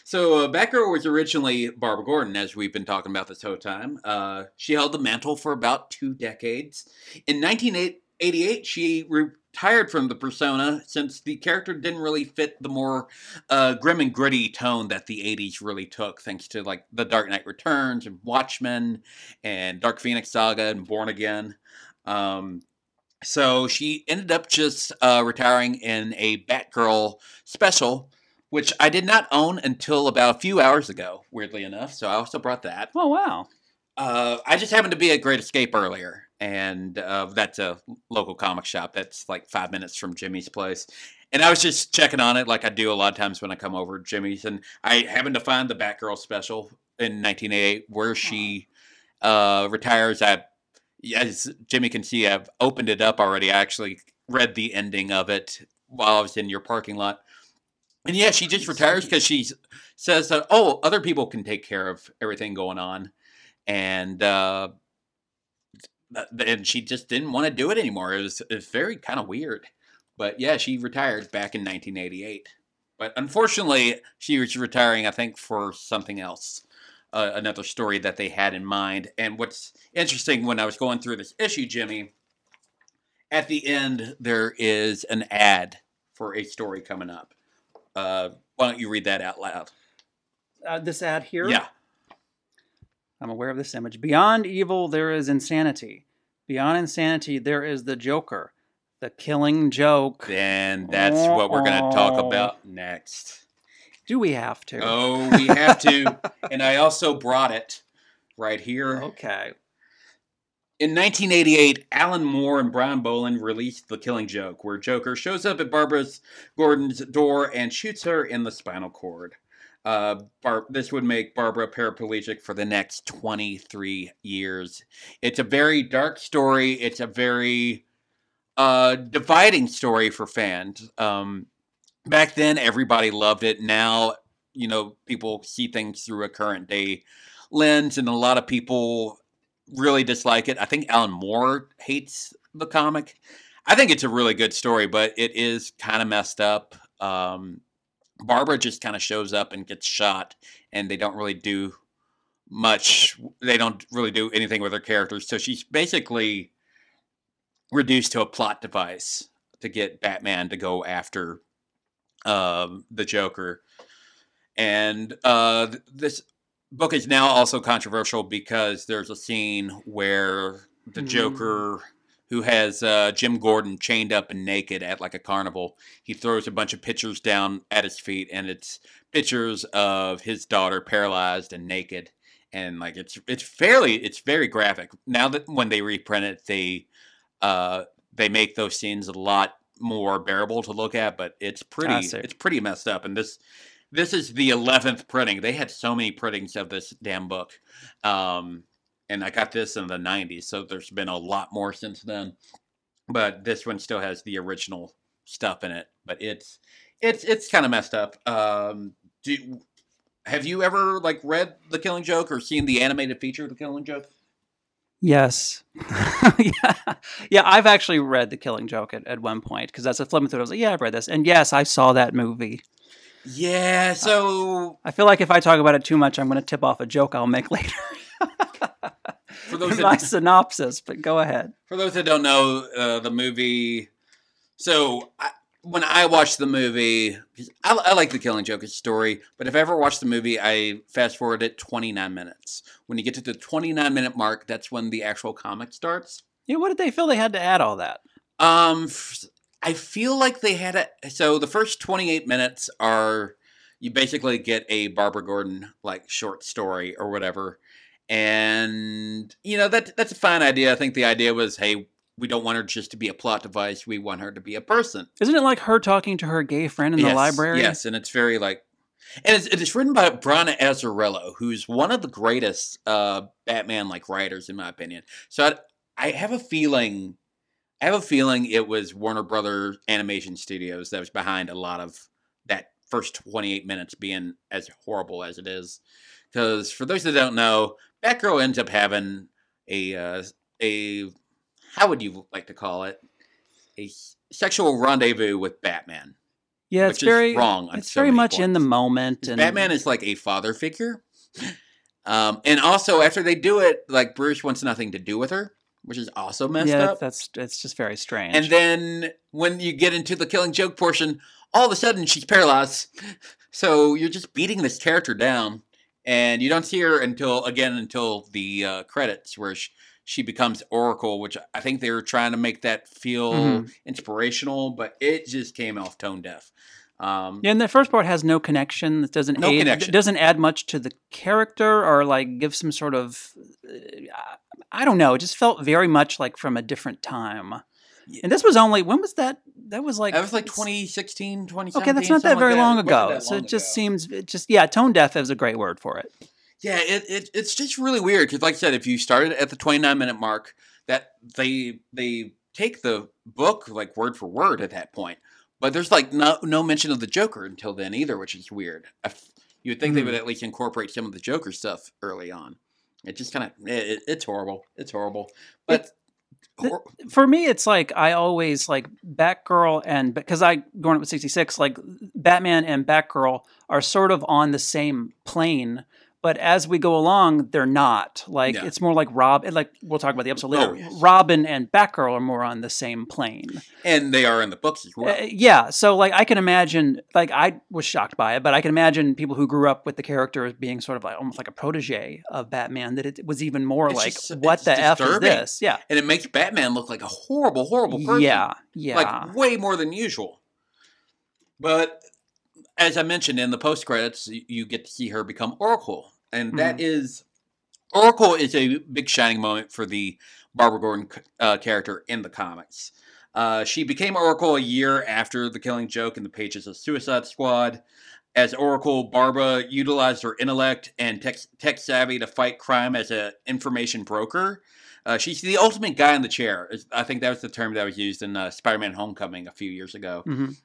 So uh, Batgirl was originally Barbara Gordon, as we've been talking about this whole time. Uh, she held the mantle for about two decades. In 1988, she retired from the persona since the character didn't really fit the more uh, grim and gritty tone that the 80s really took, thanks to like The Dark Knight Returns and Watchmen and Dark Phoenix Saga and Born Again. Um, so she ended up just uh, retiring in a Batgirl special which I did not own until about a few hours ago, weirdly enough. So I also brought that. Oh wow! Uh, I just happened to be at Great Escape earlier, and uh, that's a local comic shop that's like five minutes from Jimmy's place. And I was just checking on it like I do a lot of times when I come over Jimmy's, and I happened to find the Batgirl special in 1988 where she uh, retires. I, as Jimmy can see, I've opened it up already. I actually read the ending of it while I was in your parking lot. And yeah, she just retires because she says that oh, other people can take care of everything going on, and uh, and she just didn't want to do it anymore. It was, it was very kind of weird, but yeah, she retired back in 1988. But unfortunately, she was retiring, I think, for something else, uh, another story that they had in mind. And what's interesting when I was going through this issue, Jimmy, at the end there is an ad for a story coming up. Uh, why don't you read that out loud? Uh, this ad here. Yeah. I'm aware of this image. Beyond evil, there is insanity. Beyond insanity, there is the Joker, the killing joke. And that's what we're going to talk Oh. about next. Do we have to? Oh, we have to. and I also brought it right here. Okay. In 1988, Alan Moore and Brian Bolland released The Killing Joke, where Joker shows up at Barbara Gordon's door and shoots her in the spinal cord. Uh, Bar- this would make Barbara paraplegic for the next 23 years. It's a very dark story. It's a very uh, dividing story for fans. Um, back then, everybody loved it. Now, you know, people see things through a current day lens, and a lot of people really dislike it. I think Alan Moore hates the comic. I think it's a really good story, but it is kind of messed up. Um, Barbara just kind of shows up and gets shot, and they don't really do much. They don't really do anything with her characters. So she's basically reduced to a plot device to get Batman to go after um, the Joker. And uh, this book is now also controversial because there's a scene where the Hmm. Joker, who has uh, Jim Gordon chained up and naked at like a carnival, he throws a bunch of pictures down at his feet, and it's pictures of his daughter paralyzed and naked, and like it's it's fairly it's very graphic. Now that when they reprint it, they uh, they make those scenes a lot more bearable to look at, but it's pretty it's pretty messed up. And this this is the eleventh printing. They had so many printings of this damn book, um, and I got this in the '90s, so there's been a lot more since then. But this one still has the original stuff in it, but it's it's it's kind of messed up. Um, do have you ever like read The Killing Joke or seen the animated feature of The Killing Joke? Yes. yeah. Yeah, I've actually read The Killing Joke at, at one point because that's a flipping through. I was like, yeah, I've read this. And yes, I saw that movie. Yeah, so I feel like if I talk about it too much, I'm going to tip off a joke I'll make later. For those My that, synopsis, but go ahead. for those that don't know uh, the movie, so I, when I watch the movie, I, I like the Killing Joke story, but if I ever watch the movie, I fast forward it 29 minutes. When you get to the 29 minute mark, that's when the actual comic starts. Yeah, what did they feel they had to add all that? Um, I feel like they had it. so the first twenty eight minutes are you basically get a Barbara Gordon like short story or whatever, and you know that that's a fine idea. I think the idea was, hey, we don't want her just to be a plot device. We want her to be a person. Isn't it like her talking to her gay friend in yes, the library? Yes, and it's very like, and it's, it's written by Brian Azzarello, who's one of the greatest uh, Batman like writers in my opinion. So I, I have a feeling, I have a feeling it was Warner Brothers Animation Studios that was behind a lot of that first 28 minutes being as horrible as it is. Because for those that don't know, Batgirl ends up having a uh, a how would you like to call it a sexual rendezvous with Batman. Yeah, it's very wrong on It's so very much in the moment. And Batman is like a father figure. Um, and also after they do it, like Bruce wants nothing to do with her, which is also messed yeah, up. that's it's just very strange. And then when you get into the killing joke portion, all of a sudden she's paralyzed. So you're just beating this character down, and you don't see her until again until the uh, credits where she, she becomes Oracle, which I think they were trying to make that feel Mhm. inspirational, but it just came off tone deaf. Um, Yeah, and the first part has no connection. It doesn't No aid, connection. It doesn't add much to the character or like give some sort of. Uh, I don't know. It just felt very much like from a different time. And this was only when was that? That was like that was like it's- 2016, 2017. Okay, that's not that very like long ago. that So long it just ago. seems it just yeah, tone deaf is a great word for it. Yeah, it, it it's just really weird because, like I said, if you started at the 29 minute mark, that they they take the book like word for word at that point, but there's like no no mention of the Joker until then either, which is weird. I f- you would think they Mhm. would at least incorporate some of the Joker stuff early on. It just kind of it, it- it's horrible. It's horrible, but. For me, it's like I always like Batgirl and because I growing up with '66, like Batman and Batgirl are sort of on the same plane, But as we go along, they're not. Like Yeah. it's more like Rob. Like we'll talk about the episode later. Oh, yes. Robin and Batgirl are more on the same plane. and they are in the books as well. Uh, yeah, so like I can imagine, like I was shocked by it, but I can imagine people who grew up with the character as being sort of like almost like a protege of Batman. That it was even more It's like, just- what the f is this? Yeah, and it makes Batman look like a horrible, horrible person. yeah, yeah. like way more than usual. But as I mentioned in the post credits, you get to see her become Oracle, and that is Oracle is a big shining moment for the Barbara Gordon uh, character in the comics. Uh, she became Oracle a year after the Killing Joke in the pages of Suicide Squad. As Oracle, Barbara utilized her intellect and tech, tech savvy to fight crime as an information broker. Uh, she's the ultimate guy in the chair. I think that was the term that was used in uh, Spider-Man: Homecoming a few years ago, Mhm.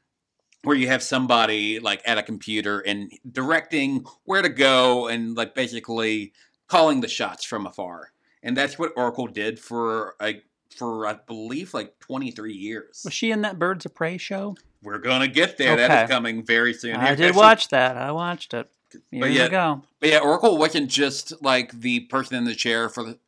Where you have somebody like at a computer and directing where to go and like basically calling the shots from afar. And that's what Oracle did for like for I believe like 23 years. Was she in that Birds of Prey show? We're gonna get there. That Okay. is coming very soon. I Here- did actually- watch that. I watched it years yeah, go. But yeah, Oracle wasn't just like the person in the chair for the.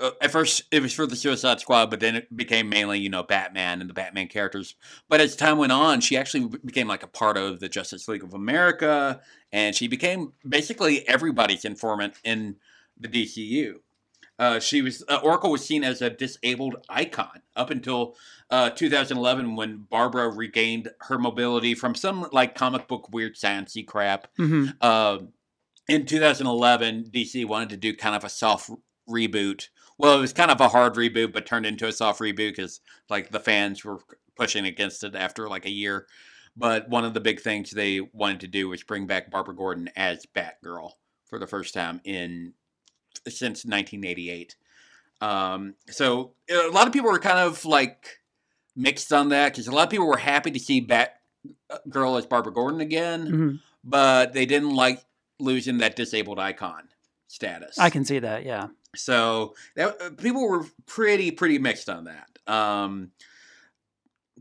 Uh, at first, it was for the Suicide Squad, but then it became mainly, you know, Batman and the Batman characters. But as time went on, she actually became like a part of the Justice League of America, and she became basically everybody's informant in the DCU. Uh, she was uh, Oracle was seen as a disabled icon up until uh, 2011 when Barbara regained her mobility from some like comic book weird sciencey crap. hmm Um, in 2011, DC wanted to do kind of a soft reboot. Well, it was kind of a hard reboot, but turned into a soft reboot because like the fans were pushing against it after like a year. But one of the big things they wanted to do was bring back Barbara Gordon as Batgirl for the first time in since 1988. Um, so a lot of people were kind of like mixed on that because a lot of people were happy to see Batgirl as Barbara Gordon again hmm but they didn't like losing that disabled icon status. I can see that. Yeah. So that, uh, people were pretty pretty mixed on that. Um,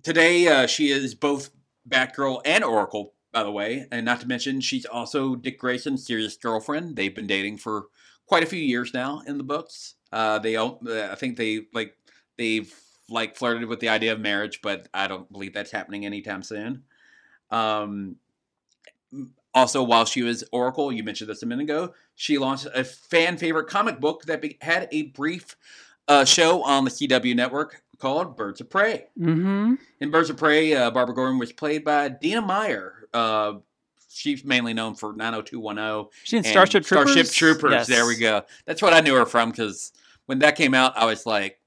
today, uh, she is both Batgirl and Oracle, by the way, and not to mention she's also Dick Grayson's serious girlfriend. They've been dating for quite a few years now in the books. Uh, they, uh, I think they like they've like flirted with the idea of marriage, but I don't believe that's happening anytime soon. Um, also, while she was Oracle, you mentioned this a minute ago, she launched a fan favorite comic book that be- had a brief uh, show on the CW network called Birds of Prey. hmm In Birds of Prey, uh, Barbara Gordon was played by Dina Meyer. Uh, she's mainly known for 90210. She's in Starship Troopers. Starship Troopers. Yes. There we go. That's what I knew her from because when that came out, I was like,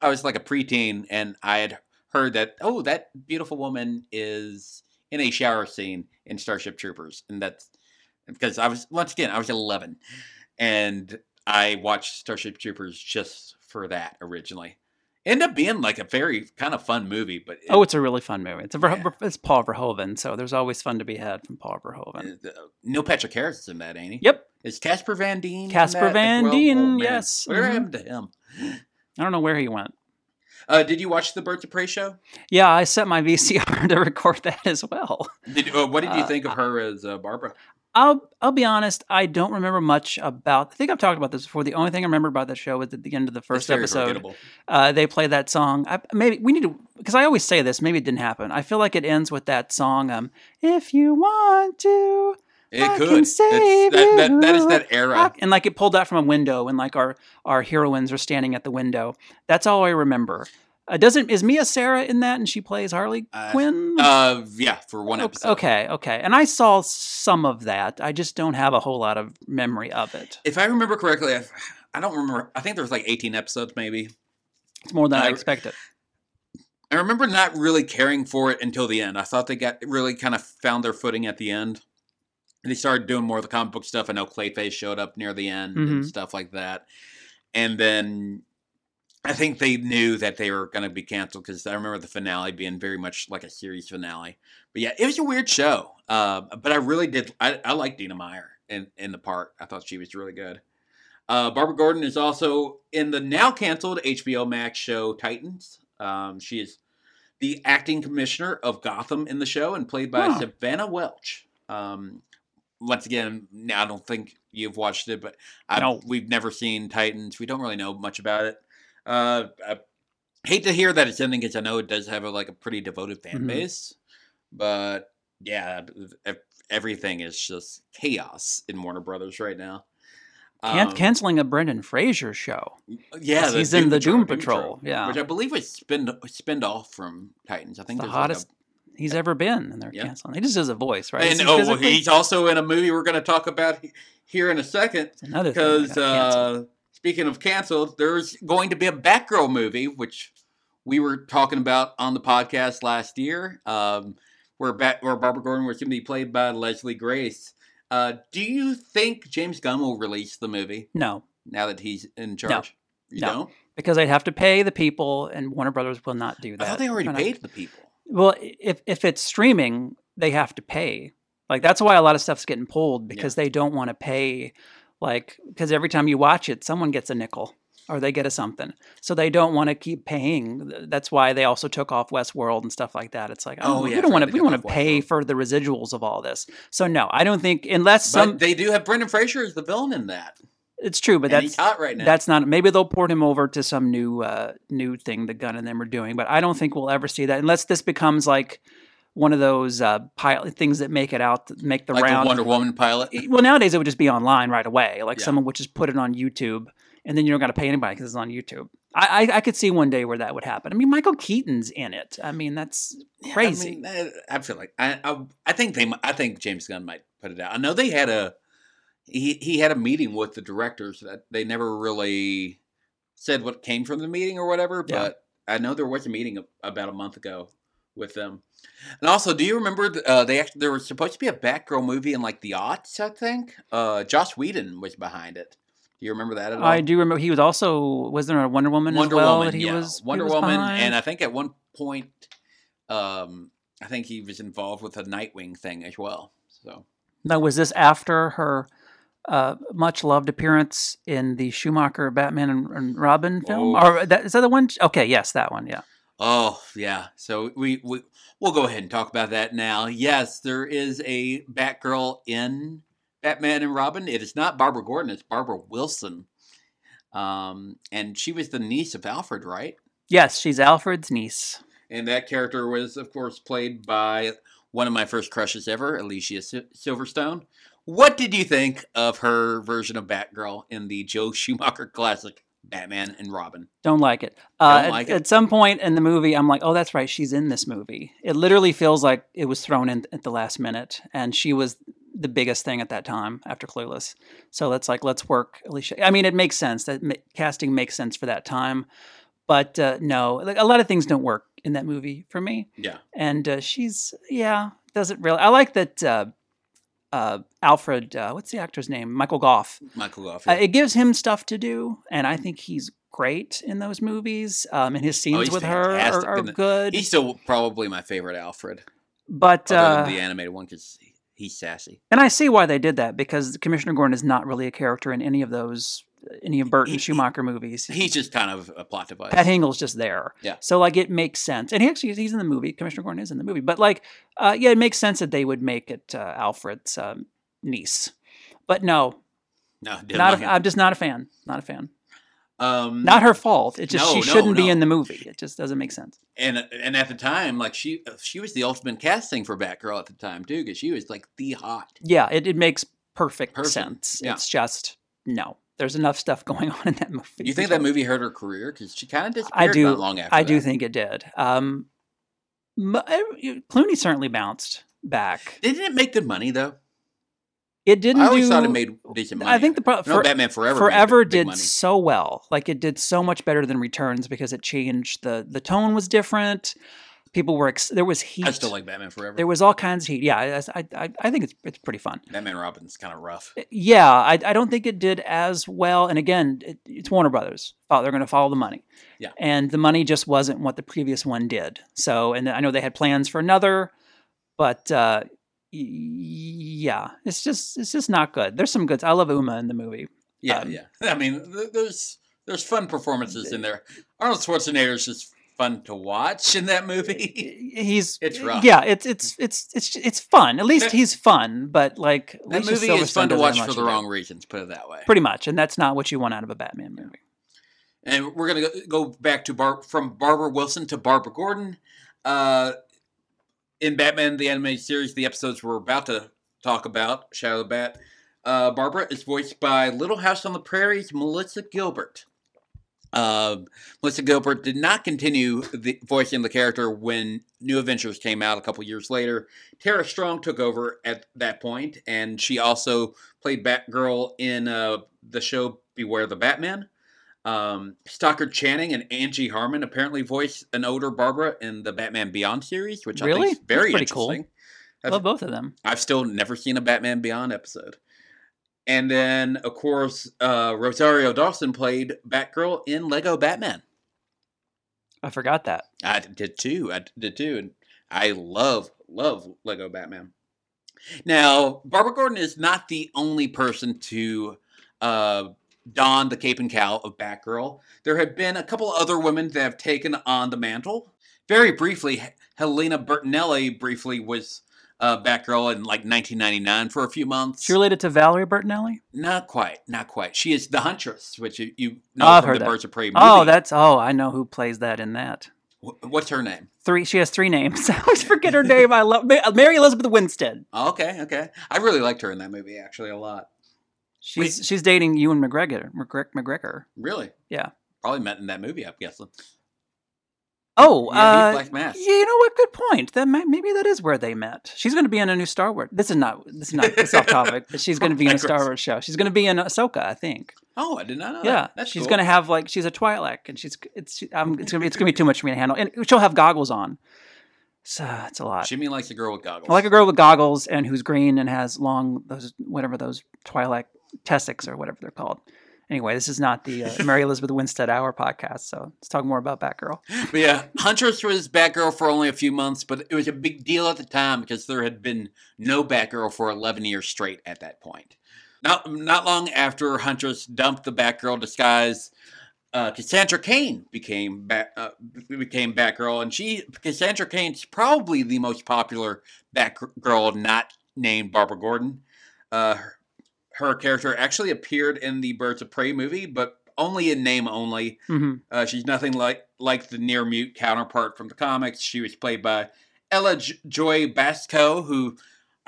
I was like a preteen, and I had heard that oh, that beautiful woman is in a shower scene in Starship Troopers, and that's because I was once again I was 11, and I watched Starship Troopers just for that originally. End up being like a very kind of fun movie, but it- Oh, it's a really fun movie. It's a Yeah. it's Paul Verhoeven, so there's always fun to be had from Paul Verhoeven. uh, Neil Patrick Harris is in that, ain't he? Yep. Is Casper Van Dien? Casper Van well? Dien, Oh, yes. Whatever Mhm. happened to him? I don't know where he went. Uh, did you watch the Birds of Prey show? Yeah, I set my VCR to record that as well. Did, uh, what did you Uh, think of her as uh, Barbara? I'll I'll be honest. I don't remember much about. I think I've talked about this before. The only thing I remember about that show was at the end of the first episode. Uh, they play that song. I, maybe we need to because I always say this. Maybe it didn't happen. I feel like it ends with that song. Um, if you want to, It I could. can save that, that, that is that era. and like it pulled out from a window, and like our our heroines are standing at the window. That's all I remember. Uh, doesn't is Mia Sara in that, and she plays Harley Uh, Quinn? Uh, yeah, for one episode. Okay, okay. And I saw some of that. I just don't have a whole lot of memory of it. If I remember correctly, I, I don't remember. I think there was like 18 episodes, maybe. It's more than I I- expected. I remember not really caring for it until the end. I thought they got really kind of found their footing at the end. And they started doing more of the comic book stuff. I know Clayface showed up near the end and Mhm. stuff like that. And then I think they knew that they were going to be canceled because I remember the finale being very much like a series finale. But yeah, it was a weird show. Uh, but I really did. I, I like Dina Meyer in, in the part. I thought she was really good. Uh, Barbara Gordon is also in the now canceled HBO Max show Titans. Um, she is the acting commissioner of Gotham in the show and played by Huh. Savannah Welch. Um, once again, now I don't think you've watched it, but I, No. we've never seen Titans. We don't really know much about it. Uh, I hate to hear that it's ending because I know it does have a, like a pretty devoted fan Mhm. base, but yeah, everything is just chaos in Warner Brothers right now. Um, canceling a Brendan Fraser show. yeah, he's in the Doom Patrol, yeah. which I believe was spin spin off from Titans. I think the there's like a- hottest he's ever been, and they're Yeah. canceling. He just does a voice, right? And he oh, physically- he's also in a movie we're going to talk about here in a second. It's another thing Because uh, speaking of canceled, there's going to be a Batgirl movie, which we were talking about on the podcast last year, um, where Bat- where Barbara Gordon was going to be played by Leslie Grace. Uh, do you think James Gunn will release the movie no, now that he's in charge? You No. don't? because they'd have to pay the people, and Warner Brothers will not do that. I thought they already paid the people. Well, if if it's streaming, they have to pay. Like that's why a lot of stuff's getting pulled because they don't want to pay. Like because every time you watch it, someone gets a nickel or they get a something, so they don't want to keep paying. That's why they also took off Westworld and stuff like that. It's like Oh, oh, yeah, we don't want to we don't want to pay for the residuals of all this. So no, I don't think unless some. they do have Brendan Fraser as the villain in that. it's true, but and that's hot right now. that's not. Maybe they'll port him over to some new uh, new thing the Gunn and them are doing, but I don't think we'll ever see that unless this becomes like one of those uh, pilot things that make it out, make the like round. Wonder Woman pilot. well, nowadays it would just be online right away. Like Yeah. someone would just put it on YouTube, and then you don't got to pay anybody because it's on YouTube. I, I I could see one day where that would happen. I mean, Michael Keaton's in it. I mean, that's Yeah, crazy. I, mean, I, feel like I, I I think they I think James Gunn might put it out. I know they had a he he had a meeting with the directors that they never really said what came from the meeting or whatever, Yeah. but I know there was a meeting about a month ago with them. And also, do you remember uh, they actually there was supposed to be a Batgirl movie in like the aughts? I think uh, Joss Whedon was behind it. Do you remember that at all? I do remember he was also was there a Wonder Woman Wonder as well Woman, that he yeah. was he Wonder was Woman, behind? and I think at one point, um, I think he was involved with a Nightwing thing as well. So Now, was this after her uh, much loved appearance in the Schumacher Batman and, and Robin film? Oh. Or that, is that the one? Okay, yes, that one. Yeah. Oh yeah, so we we we'll go ahead and talk about that now. Yes, there is a Batgirl in Batman and Robin. It is not Barbara Gordon; it's Barbara Wilson, um, and she was the niece of Alfred, right? Yes, she's Alfred's niece. And that character was, of course, played by one of my first crushes ever, Alicia Silverstone. What did you think of her version of Batgirl in the Joel Schumacher classic Batman and Robin? Don't like it. Uh, Don't at, it? at some point in the movie, I'm like, oh, that's right, she's in this movie. It literally feels like it was thrown in at the last minute, and she was the biggest thing at that time after Clueless. So that's like, let's work Alicia. I mean, it makes sense that ma- casting makes sense for that time, but uh, no, like a lot of things don't work in that movie for me. Yeah. and uh, she's yeah doesn't really i like that uh, uh, alfred uh, what's the actor's name Michael Gough Michael Gough. uh, it gives him stuff to do and i think he's great in those movies um, and his scenes Oh, with her fantastic are, are in it. good He's still probably my favorite Alfred, but uh, the animated one, because he's sassy. and i see why they did that because commissioner gordon is not really a character in any of those any of burton He- he- schumacher movies He's just kind of a plot device. Pat Hingle's just there. Yeah. So like it makes sense, and he actually he's in the movie. Commissioner Gordon is in the movie, but like, uh, yeah, it makes sense that they would make it uh, Alfred's um, niece. But no, no, not. A. I'm just not a fan. Not a fan. um, Not her fault. It just No, she shouldn't be no. in the movie. It just doesn't make sense. and and at the time, like she she was the ultimate casting for Batgirl at the time too, because she was like the hot. Yeah, it, it makes perfect Perfect, sense. yeah. It's just no. There's enough stuff going on in that movie. You think that movie hurt her career? Because she kind of disappeared I do. not long after. I do think it did. Um, Clooney certainly bounced back. Didn't it make good money though? It didn't. I always do, thought it made decent money. I think the no for- Batman Forever. Forever big did so well. Like it did so much better than Returns because it changed the the tone was different. People were ex- there was heat. I still like Batman Forever. there was all kinds of heat. Yeah, I I, I- think it's it's pretty fun. Batman Robin's kind of rough. Yeah, I, I don't think it did as well. And again, it, it's Warner Brothers. Oh, they're going to follow the money. Yeah. And the money just wasn't what the previous one did. So, and I know they had plans for another, but uh, yeah, it's just it's just not good. There's some good. I love Uma in the movie. Yeah, Um, yeah. I mean, there's there's fun performances in there. Arnold Schwarzenegger's just fun to watch in that movie. He's It's rough. Yeah, it's it's it's it's it's fun. At least That- he's fun, but like That Alicia movie is fun to watch for the wrong reasons. Put it that way. Pretty much, and that's not what you want out of a Batman movie. And we're gonna go, go back to Bar- from Barbara Wilson to Barbara Gordon. Uh, in Batman the animated series, the episodes we're about to talk about, Shadow of the Bat, uh, Barbara is voiced by Little House on the Prairie's Melissa Gilbert. Uh, Melissa Gilbert did not continue the voicing the character when New Adventures came out a couple years later. Tara Strong took over at that point, and she also played Batgirl in uh, the show Beware the Batman. Um, Stockard Channing and Angie Harmon apparently voiced an older Barbara in the Batman Beyond series, which I think is very That's pretty cool. interesting. I've- Love both of them. I've still never seen a Batman Beyond episode. And then, of course, uh, Rosario Dawson played Batgirl in Lego Batman. I forgot that. I did too. I did too. And I love, love Lego Batman. Now, Barbara Gordon is not the only person to uh, don the cape and cowl of Batgirl. There have been a couple other women that have taken on the mantle. Very briefly, Helena Bertinelli briefly was uh, Batgirl in like 1999 for a few months. She related to Valerie Bertinelli. Not quite, not quite. She is the Huntress, which you, you know Oh, I've from heard the that. Birds of Prey movie. Oh, that's oh, I know who plays that in that. Wh- What's her name? Three. She has three names. I always forget her name. I love Mary Elizabeth Winstead. Oh, okay, okay. I really liked her in that movie actually a lot. She's she's dating Ewan McGregor. McGregor. McGregor. Really? Yeah. Probably met in that movie, I'm guessing. Oh, Yeah, uh, Black Mask. yeah, you know what? Good point. That might, maybe that is where they met. She's going to be in a new Star Wars. This is not. This is not. This is off topic. But she's going to be in a Star Wars show. She's going to be in Ahsoka, I think. Oh, I did not know yeah, that. That's she's cool. going to have like she's a Twi'lek, and she's it's um, it's going to be it's going to be too much for me to handle, and she'll have goggles on. So it's a lot. Jimmy likes a girl with goggles. I like a girl with goggles and who's green and has long those whatever those Twi'lek testics or whatever they're called. Anyway, this is not the uh, Mary Elizabeth Winstead Hour podcast, so let's talk more about Batgirl. But yeah, Huntress was Batgirl for only a few months, but it was a big deal at the time because there had been no Batgirl for 11 years straight at that point. Not, not long after Huntress dumped the Batgirl disguise, uh, Cassandra Cain became Bat, uh, became Batgirl, and she Cassandra Cain's probably the most popular Batgirl not named Barbara Gordon. Uh, her, character actually appeared in the Birds of Prey movie, but only in name only. hmm Uh, she's nothing like like the near mute counterpart from the comics. She was played by Ella J- Joy Basco, who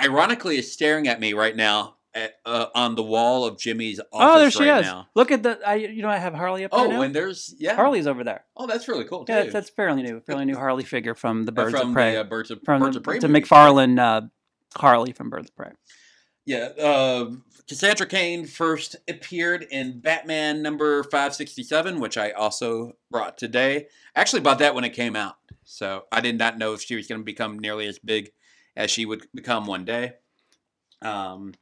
ironically is staring at me right now at, uh, on the wall of Jimmy's office Oh, there she right is. now. Look at the. I you know I have Harley up there Oh, and there's yeah, Harley's over there. Oh, that's really cool too. Yeah, that's, that's fairly new. Fairly new Harley figure from the Uh, Birds from of Prey. the uh, Birds of from Birds the, of Prey to movie. McFarlane uh, Harley from Birds of Prey. Yeah, uh, Cassandra Cain first appeared in Batman number 567, which I also brought today. I actually bought that when it came out, so I did not know if she was going to become nearly as big as she would become one day. Um,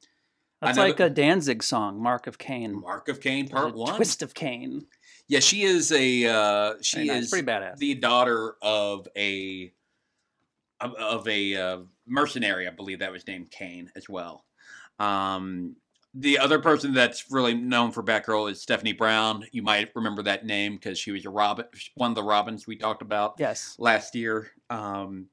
That's like a Danzig song, "Mark of Cain." Mark of Cain, Part One. Twist of Cain. Yeah, she is a uh, she nice. is pretty badass. the daughter of a of, of a uh, mercenary, I believe that was named Cain as well. Um, the other person that's really known for Batgirl is Stephanie Brown. You might remember that name because she was a Robin, one of the Robins we talked about yes. last year. Um,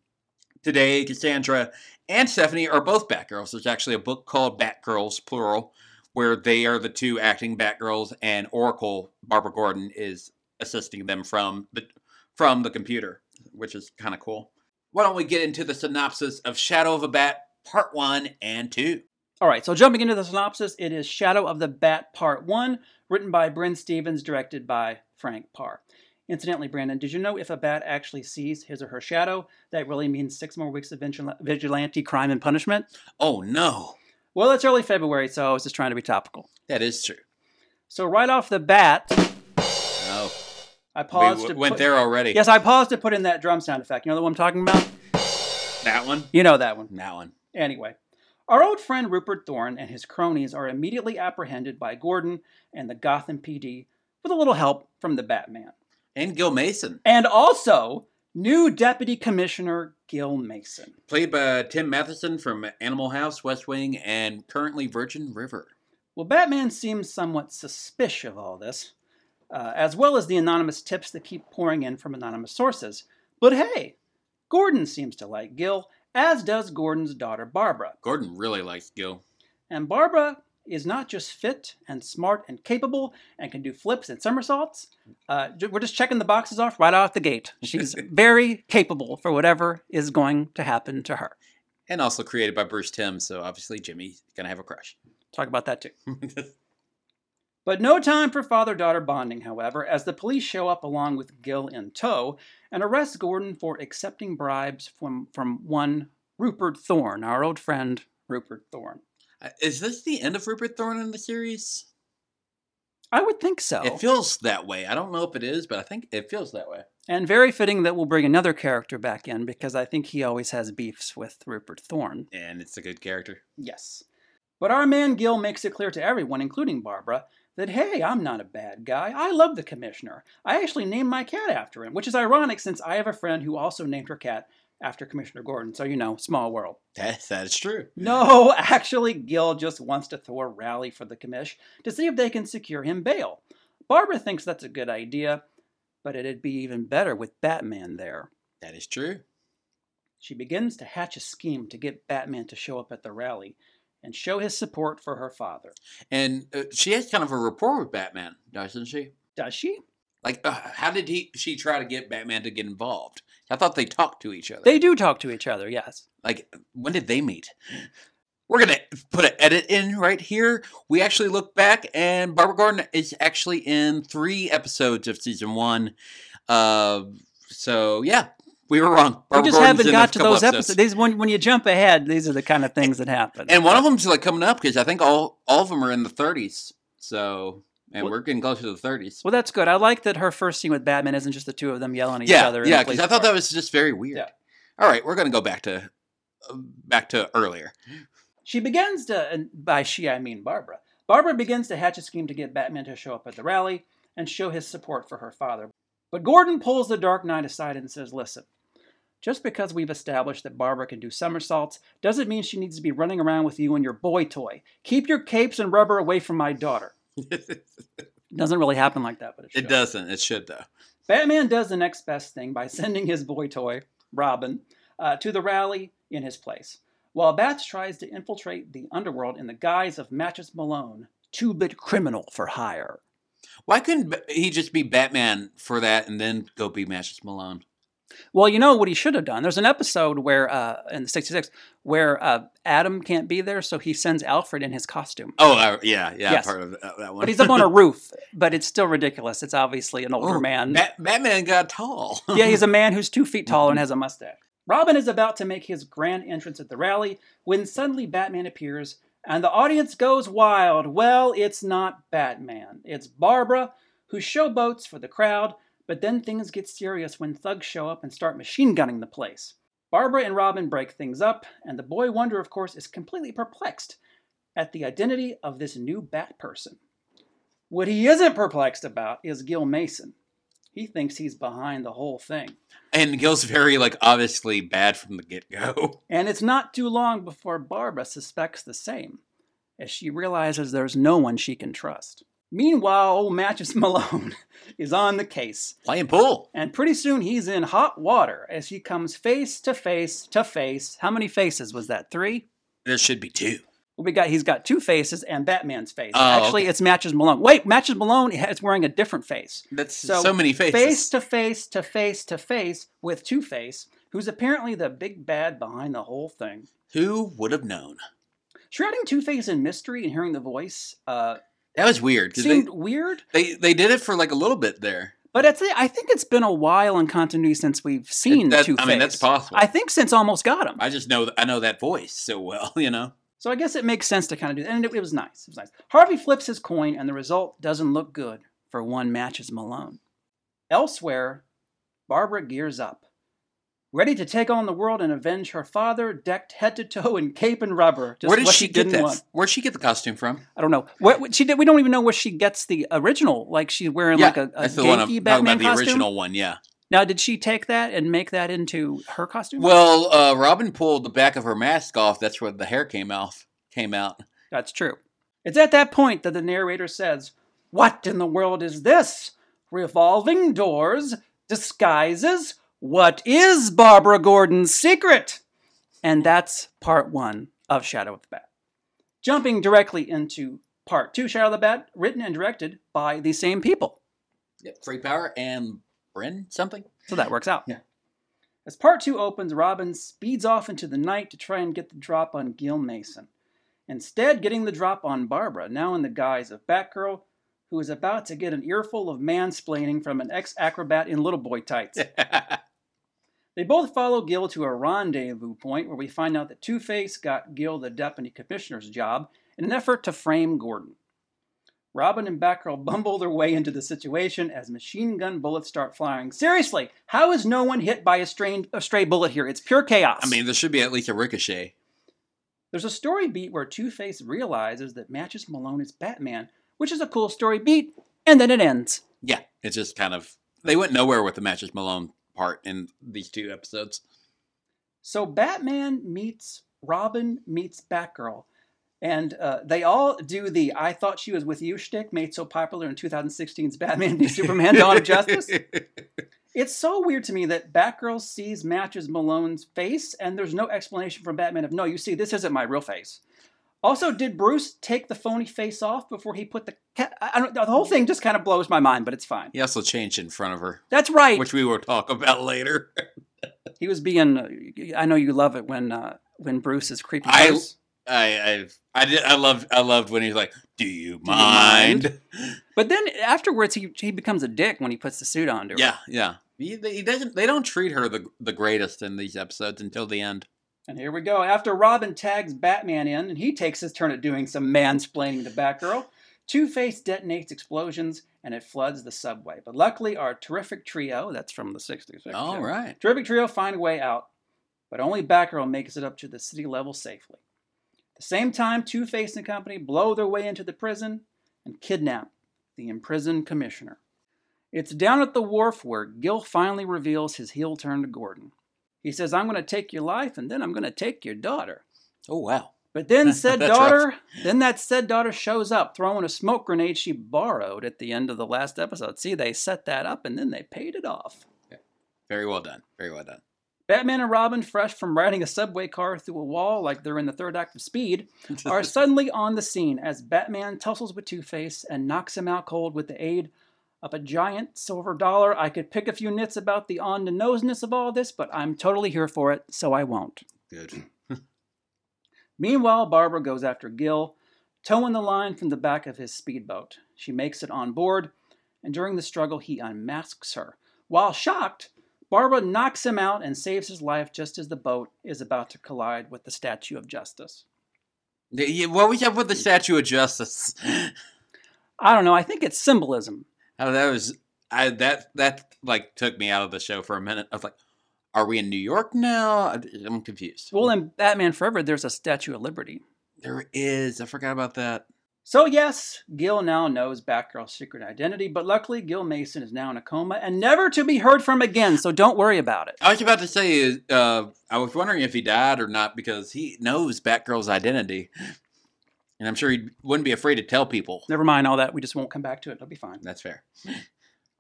today, Cassandra and Stephanie are both Batgirls. There's actually a book called Batgirls, plural, where they are the two acting Batgirls, and Oracle Barbara Gordon is assisting them from the from the computer, which is kind of cool. Why don't we get into the synopsis of Shadow of a Bat Part One and Two? All right, so jumping into the synopsis, it is Shadow of the Bat Part 1, written by Brynne Stephens, directed by Frank Paur. Incidentally, Brandon, did you know if a bat actually sees his or her shadow, that really means six more weeks of vigil- vigilante crime and punishment? Oh no, Well, it's early February, so I was just trying to be topical. that is true. So, right off the bat, Oh, I we paused w- to went put, there already. Yes, I paused to put in that drum sound effect. You know the one I'm talking about? that one, You know that one. that one. Anyway, our old friend Rupert Thorne and his cronies are immediately apprehended by Gordon and the Gotham PD with a little help from the Batman. And Gil Mason, And also, new Deputy Commissioner Gil Mason. played by Tim Matheson from Animal House, West Wing, and currently Virgin River. Well, Batman seems somewhat suspicious of all this. uh, as well as the anonymous tips that keep pouring in from anonymous sources. But hey, Gordon seems to like Gil, as does Gordon's daughter Barbara. Gordon really likes Gil. And Barbara is not just fit and smart and capable and can do flips and somersaults. Uh, we're just checking the boxes off right out the gate. She's very capable for whatever is going to happen to her. And also created by Bruce Timm, so obviously Jimmy's gonna have a crush. Talk about that too. But no time for father daughter bonding, however, as the police show up along with Gil in tow and arrest Gordon for accepting bribes from, from one Rupert Thorne, our old friend Rupert Thorne. Uh, Is this the end of Rupert Thorne in the series? I would think so. It feels that way. I don't know if it is, but I think it feels that way. and very fitting that we'll bring another character back in because I think he always has beefs with Rupert Thorne. And it's a good character. Yes. But our man Gil makes it clear to everyone, including Barbara, that hey, I'm not a bad guy. I love the commissioner. I actually named my cat after him, which is ironic since I have a friend who also named her cat after Commissioner Gordon. So, you know, small world. That, that's true. No, actually, Gil just wants to throw a rally for the commish to see if they can secure him bail. Barbara thinks that's a good idea, but it'd be even better with Batman there. That is true. She begins to hatch a scheme to get Batman to show up at the rally and show his support for her father. And uh, she has kind of a rapport with Batman, doesn't she? Does she? Like, uh, how did he? She try to get Batman to get involved? I thought they talked to each other. They do talk to each other, yes. like when did they meet? We're gonna put an edit in right here. We actually look back, and Barbara Gordon is actually in three episodes of season one. Uh, so yeah, we were wrong. We just Gordon's haven't got to those episodes. These when when you jump ahead, these are the kind of things that happen. and one of them's like coming up because I think all all of them are in the thirties. So and Well- we're getting closer to the thirties. well, that's good. I like that her first scene with Batman isn't just the two of them yelling at each other. yeah, because I thought that was just very weird. Yeah. All right, we're gonna go back to uh, back to earlier. She begins to, and by she I mean Barbara. Barbara begins to hatch a scheme to get Batman to show up at the rally and show his support for her father. But Gordon pulls the Dark Knight aside and says, Listen, just because we've established that Barbara can do somersaults doesn't mean she needs to be running around with you and your boy toy. Keep your capes and rubber away from my daughter. it It doesn't really happen like that, but it, should. doesn't. It should though. Batman does the next best thing by sending his boy toy, Robin, uh, to the rally in his place, while Bats tries to infiltrate the underworld in the guise of Matches Malone, two bit criminal for hire. Why couldn't he just be Batman for that and then go be Matches Malone? Well, you know what he should have done? There's an episode where, uh, in the 66, where uh, Adam can't be there, so he sends Alfred in his costume. Oh, uh, yeah, yeah, Yes. part of that, one. But he's up on a roof, but it's still ridiculous. It's obviously an older Oh, man. Bat- Batman got tall. yeah, he's a man who's two feet tall and has a mustache. Robin is about to make his grand entrance at the rally when suddenly Batman appears and the audience goes wild. Well, it's not Batman, it's Barbara, who showboats for the crowd, but then things get serious when thugs show up and start machine gunning the place. Barbara and Robin break things up, and the boy Wonder, of course, is completely perplexed at the identity of this new Bat person. What he isn't perplexed about is Gil Mason. He thinks he's behind the whole thing. and Gil's very like obviously bad from the get go. And it's not too long before Barbara suspects the same, as she realizes there's no one she can trust. Meanwhile, old Matches Malone is on the case, Playing pool. and pretty soon he's in hot water as he comes face to face to face. How many faces was that? Three? There should be two. We got he's got two faces and Batman's face. Oh, Actually, okay. it's Matches Malone. Wait, Matches Malone is wearing a different face. That's So, so, many faces. Face to face to face to face with Two Face, who's apparently the big bad behind the whole thing. Who would have known? Shrouding Two Face in mystery and hearing the voice uh, That was weird. seemed they, weird, they they did it for like a little bit there. but it's, I think it's been a while in continuity since we've seen that- Two Face. I mean, that's possible. I think since Almost Got Him. I just know I know that voice so well. You know. So I guess it makes sense to kind of do that. And it, it was nice. It was nice. Harvey flips his coin, and the result doesn't look good for one matches Malone. Elsewhere, Barbara gears up, ready to take on the world and avenge her father, decked head to toe in cape and rubber. Just Where did she get that? want. Where'd she get the costume from? I don't know. She did? We don't even know where she gets the original. Like she's wearing like a, a that's the one I'm ganky talking Batman about. The costume. original one, yeah. Now, did she take that and make that into her costume? Well, uh, Robin pulled the back of her mask off. That's where the hair came off. Came out. That's true. It's at that point that the narrator says, What in the world is this? revolving doors, disguises. What is Barbara Gordon's secret? And that's part one of Shadow of the Bat. Jumping directly into part two, Shadow of the Bat, written and directed by the same people. Yep, Free Power and Brynne something. So that works out. Yeah. As part two opens, Robin speeds off into the night to try and get the drop on Gil Mason. Instead, getting the drop on Barbara, now in the guise of Batgirl, who is about to get an earful of mansplaining from an ex acrobat in little boy tights. They both follow Gil to a rendezvous point where we find out that Two Face got Gil the deputy commissioner's job in an effort to frame Gordon. Robin and Batgirl bumble their way into the situation as machine gun bullets start flying. Seriously, how is no one hit by a stray, a stray bullet here? It's pure chaos. I mean, there should be at least a ricochet. There's a story beat where Two Face realizes that Matches Malone is Batman, which is a cool story beat, and then it ends. Yeah, it's just kind of they went nowhere with the Matches Malone part in these two episodes. So Batman meets Robin meets Batgirl. And uh, they all do the I thought she was with you shtick made so popular in 2016's Batman v Superman Dawn of Justice. It's so weird to me that Batgirl sees Matches Malone's face and there's no explanation from Batman of, no, you see, this isn't my real face. Also, did Bruce take the phony face off before he put the cat? I don't, the whole thing just kind of blows my mind, but it's fine. he also changed in front of her, That's right. which we will talk about later. he was being. I know you love it when uh, when Bruce is creepy. I- Bruce. I I I did I loved I loved when he's like, "Do you you mind?" But then afterwards, he he becomes a dick when he puts the suit on to her. Yeah, yeah. He, he doesn't. They don't treat her the the greatest in these episodes until the end. And here we go. After Robin tags Batman in, and he takes his turn at doing some mansplaining to Batgirl, Two Face detonates explosions and it floods the subway. But luckily, our terrific trio, that's from the 60s. All actually, right. Terrific trio find a way out, but only Batgirl makes it up to the city level safely. At the same time, Two Face and company blow their way into the prison and kidnap the imprisoned commissioner. It's down at the wharf where Gil finally reveals his heel turn to Gordon. He says, I'm going to take your life and then I'm going to take your daughter. Oh wow. But then said daughter, then that said daughter shows up throwing a smoke grenade she borrowed at the end of the last episode. See, they set that up and then they paid it off. Very well done. Very well done. Batman and Robin, fresh from riding a subway car through a wall like they're in the third act of Speed, are suddenly on the scene as Batman tussles with Two Face and knocks him out cold with the aid of a giant silver dollar. I could pick a few nits about the on the noseness of all this, but I'm totally here for it, so I won't. Good. Meanwhile, Barbara goes after Gil, towing the line from the back of his speedboat. She makes it on board, and during the struggle, he unmasks her. While shocked, Barbara knocks him out and saves his life just as the boat is about to collide with the Statue of Justice. Yeah, What we have with the Statue of Justice? I don't know, I think it's symbolism. Oh, that was I that that like took me out of the show for a minute. I was like, "Are we in New York now?" I'm confused. Well, in Batman Forever, there's a Statue of Liberty. there is. I forgot about that. So, yes, Gil now knows Batgirl's secret identity, but luckily, Gil Mason is now in a coma and never to be heard from again, so don't worry about it. I was about to say, uh, I was wondering if he died or not because he knows Batgirl's identity, and I'm sure he wouldn't be afraid to tell people. Never mind all that, we just won't come back to it. It'll be fine. That's fair.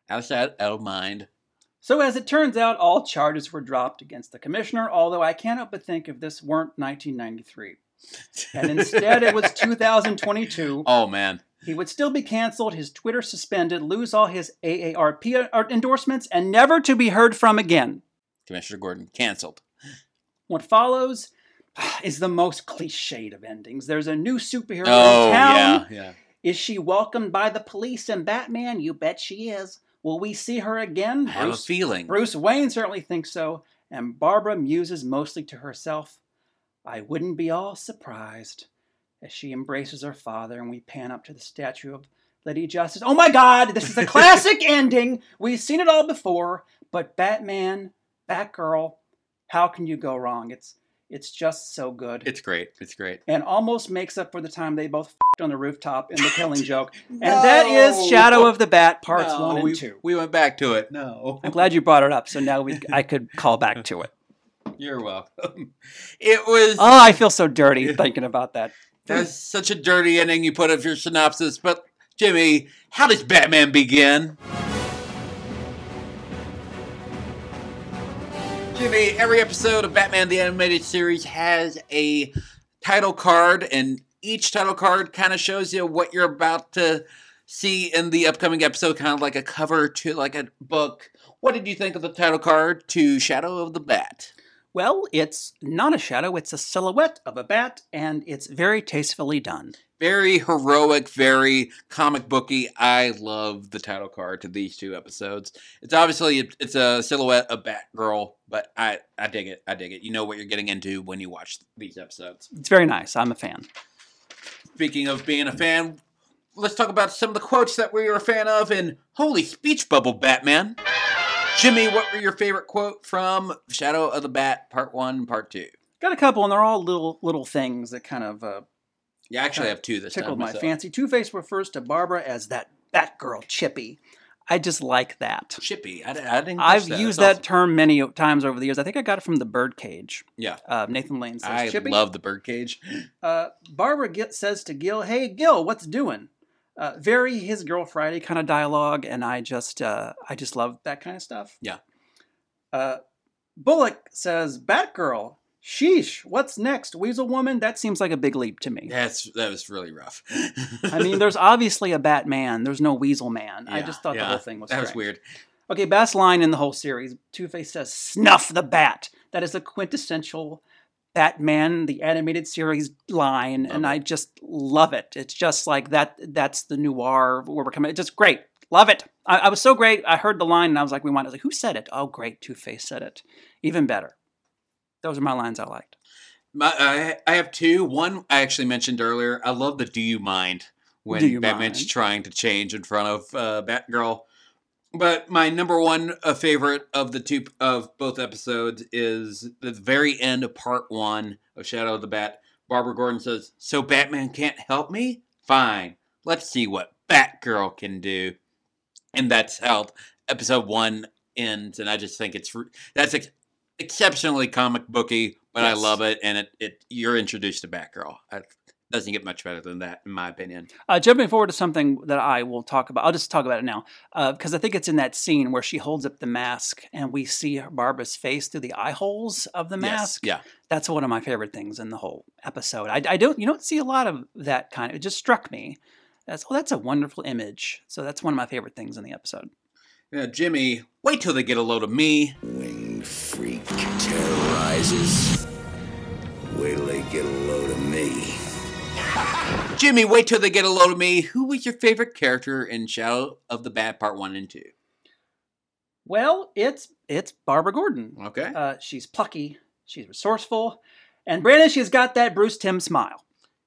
Out of sight, out of mind. So, as it turns out, all charges were dropped against the commissioner, although I cannot but think if this weren't 1993. And instead it was 2022, Oh man, he would still be canceled, his Twitter suspended, lose all his AARP uh, endorsements, and never to be heard from again. Commissioner Gordon canceled. What follows is the most cliched of endings. There's a new superhero Oh in town. yeah, yeah. Is she welcomed by the police and Batman? You bet she is. Will we see her again? I have a feeling. Bruce Wayne certainly thinks so, and Barbara muses mostly to herself. I wouldn't be all surprised as she embraces her father and we pan up to the statue of Lady Justice. Oh my god, this is a classic ending. We've seen it all before, but Batman, Batgirl, how can you go wrong? It's it's just so good. It's great. It's great. and almost makes up for the time they both fed on the rooftop in the killing joke. And that is Shadow of the Bat parts No, 1 and we, 2. We went back to it. No, I'm glad you brought it up so now we I could call back to it. you're welcome. It was. Oh, I feel so dirty thinking about that. That's such a dirty ending you put of your synopsis. But Jimmy, how does Batman begin? Every episode of Batman the Animated Series has a title card, and each title card kind of shows you what you're about to see in the upcoming episode, kind of like a cover to like a book. What did you think of the title card to Shadow of the Bat? Well, it's not a shadow, it's a silhouette of a bat, and it's very tastefully done. Very heroic, very comic booky. I love the title card to these two episodes. It's obviously it's a silhouette of Batgirl, but I I dig it. I dig it. You know what you're getting into when you watch these episodes. It's very nice. I'm a fan. Speaking of being a fan, let's talk about some of the quotes that we were a fan of in Holy Speech Bubble Batman. Jimmy, what were your favorite quote from Shadow of the Bat Part 1 Part 2? Got a couple, and they're all little little things that kind of uh, Yeah, I actually have two this tickled time. my myself. fancy. Two Face refers to Barbara as that Batgirl Chippy. I just like that. Chippy. I, I didn't. I've that. used That's that term many times over the years. I think I got it from the Birdcage. Yeah. Uh, Nathan Lane says, I Chippy. love the birdcage. uh, Barbara get, says to Gil, "Hey Gil, what's doing?" Uh, very his girl Friday kind of dialogue, and I just uh, I just love that kind of stuff. Yeah. Uh, Bullock says, "Batgirl, sheesh, what's next? Weasel Woman? That seems like a big leap to me." That's that was really rough. I mean, there's obviously a Batman. There's no Weasel Man. I just thought yeah, the whole thing was that was weird. Okay, best line in the whole series. Two Face says, "Snuff the bat." That is a quintessential Batman the animated series line, and Love I just love it. It's just like that. That's the noir where we're coming. It's just great. Love it. I, I was so great. I heard the line and I was like, "We want." I was like, "Who said it?" Oh, great. Two Face said it. Even better. Those are my lines I liked. My, I, I have two. One I actually mentioned earlier. I love the "Do you mind" when you Batman's mind? trying to change in front of uh, Batgirl. But my number one uh, favorite of the two of both episodes is the very end of part one of Shadow of the Bat. Barbara Gordon says, "So Batman can't help me? Fine, let's see what Batgirl can do." And that's how episode one ends. And I just think it's that's exceptionally comic booky, but I love it. And it, it you're introduced to Batgirl. It doesn't get much better than that, in my opinion. Uh, jumping forward to something that I will talk about, I'll just talk about it now because I think it's in that scene where she holds up the mask and we see Barbara's face through the eye holes of the Yes, mask. yeah. that's one of my favorite things in the whole episode. I, I don't, you don't see a lot of that kind. of It just struck me. That's oh, that's a wonderful image. So that's one of my favorite things in the episode. Yeah, Jimmy, wait till they get a load of me. Winged freak terrorizes. Wait till they get a load of me. Jimmy, wait till they get a load of me. Who was your favorite character in Shadow of the Bat Part One and Two? Well, it's it's Barbara Gordon. Okay. Uh, she's plucky, she's resourceful, and Brandon, she's got that Bruce Timm smile.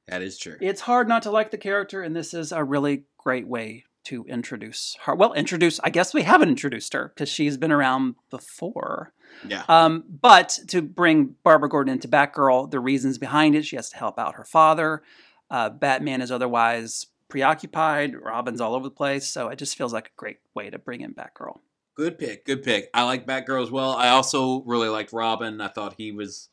That is true. It's hard not to like the character, and this is a really great way to introduce her. Well, introduce, I guess we haven't introduced her because she's been around before. Yeah. Um, but to bring Barbara Gordon into Batgirl, the reasons behind it, she has to help out her father. Uh, Batman is otherwise preoccupied. Robin's all over the place. So it just feels like a great way to bring in Batgirl. Good pick. Good pick. I like Batgirl as well. I also really liked Robin. I thought he was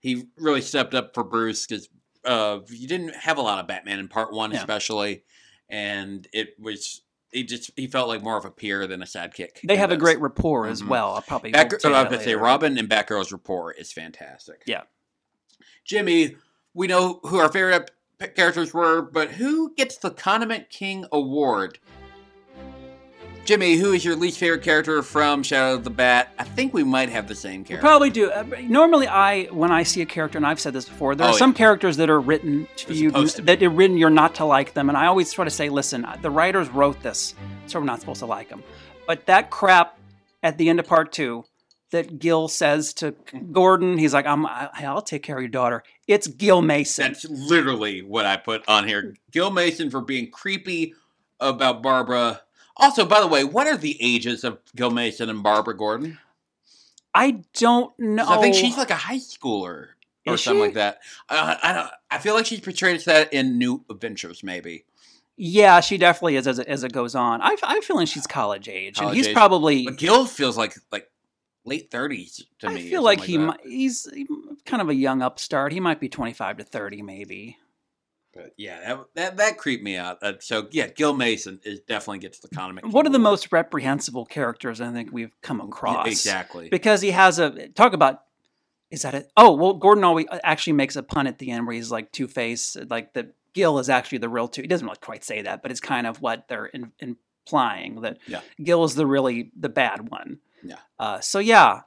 he really stepped up for Bruce because uh, you didn't have a lot of Batman in Part One, Yeah. especially, and it was he just he felt like more of a peer than a sidekick. They have a great rapport as Mhm. well. I'll probably say I was that going to say. Robin and Batgirl's rapport is fantastic. Yeah. Jimmy, we know who our favorite characters were, but who gets the Condiment King award? Jimmy, who is your least favorite character from Shadow of the Bat? I think we might have the same We character. probably do. Uh, Normally, I when I see a character, and I've said this before, there Oh, are some yeah. characters that are written to They're you to that are written you're not to like them, and I always try to say, listen, the writers wrote this, so we're not supposed to like them. But that crap at the end of part two that Gil says to Gordon, he's like, I'm, I'll take care of your daughter. It's Gil Mason. That's literally what I put on here. Gil Mason for being creepy about Barbara. Also, by the way, what are the ages of Gil Mason and Barbara Gordon? I don't know. I think she's like a high schooler or Is something she? like that. I, I don't. I feel like she's portrayed as that in New Adventures, maybe. yeah, she definitely is as it, as it goes on. I, I'm feeling she's college age, College and he's age. probably. But Gil feels like like late thirties to I me. or feel like something he might, he's kind of a young upstart. He might be 25 to 30, maybe. But yeah, that that, that creeped me out. Uh, so yeah, Gil Mason is definitely gets the Condiment. King One of the most reprehensible characters I think we've come across. exactly. because he has a talk about is that it oh well gordon always actually makes a pun at the end where he's like two-face like that gil is actually the real two he doesn't really quite say that but it's kind of what they're in, implying that Yeah. gil is the really the bad one Yeah. uh, so yeah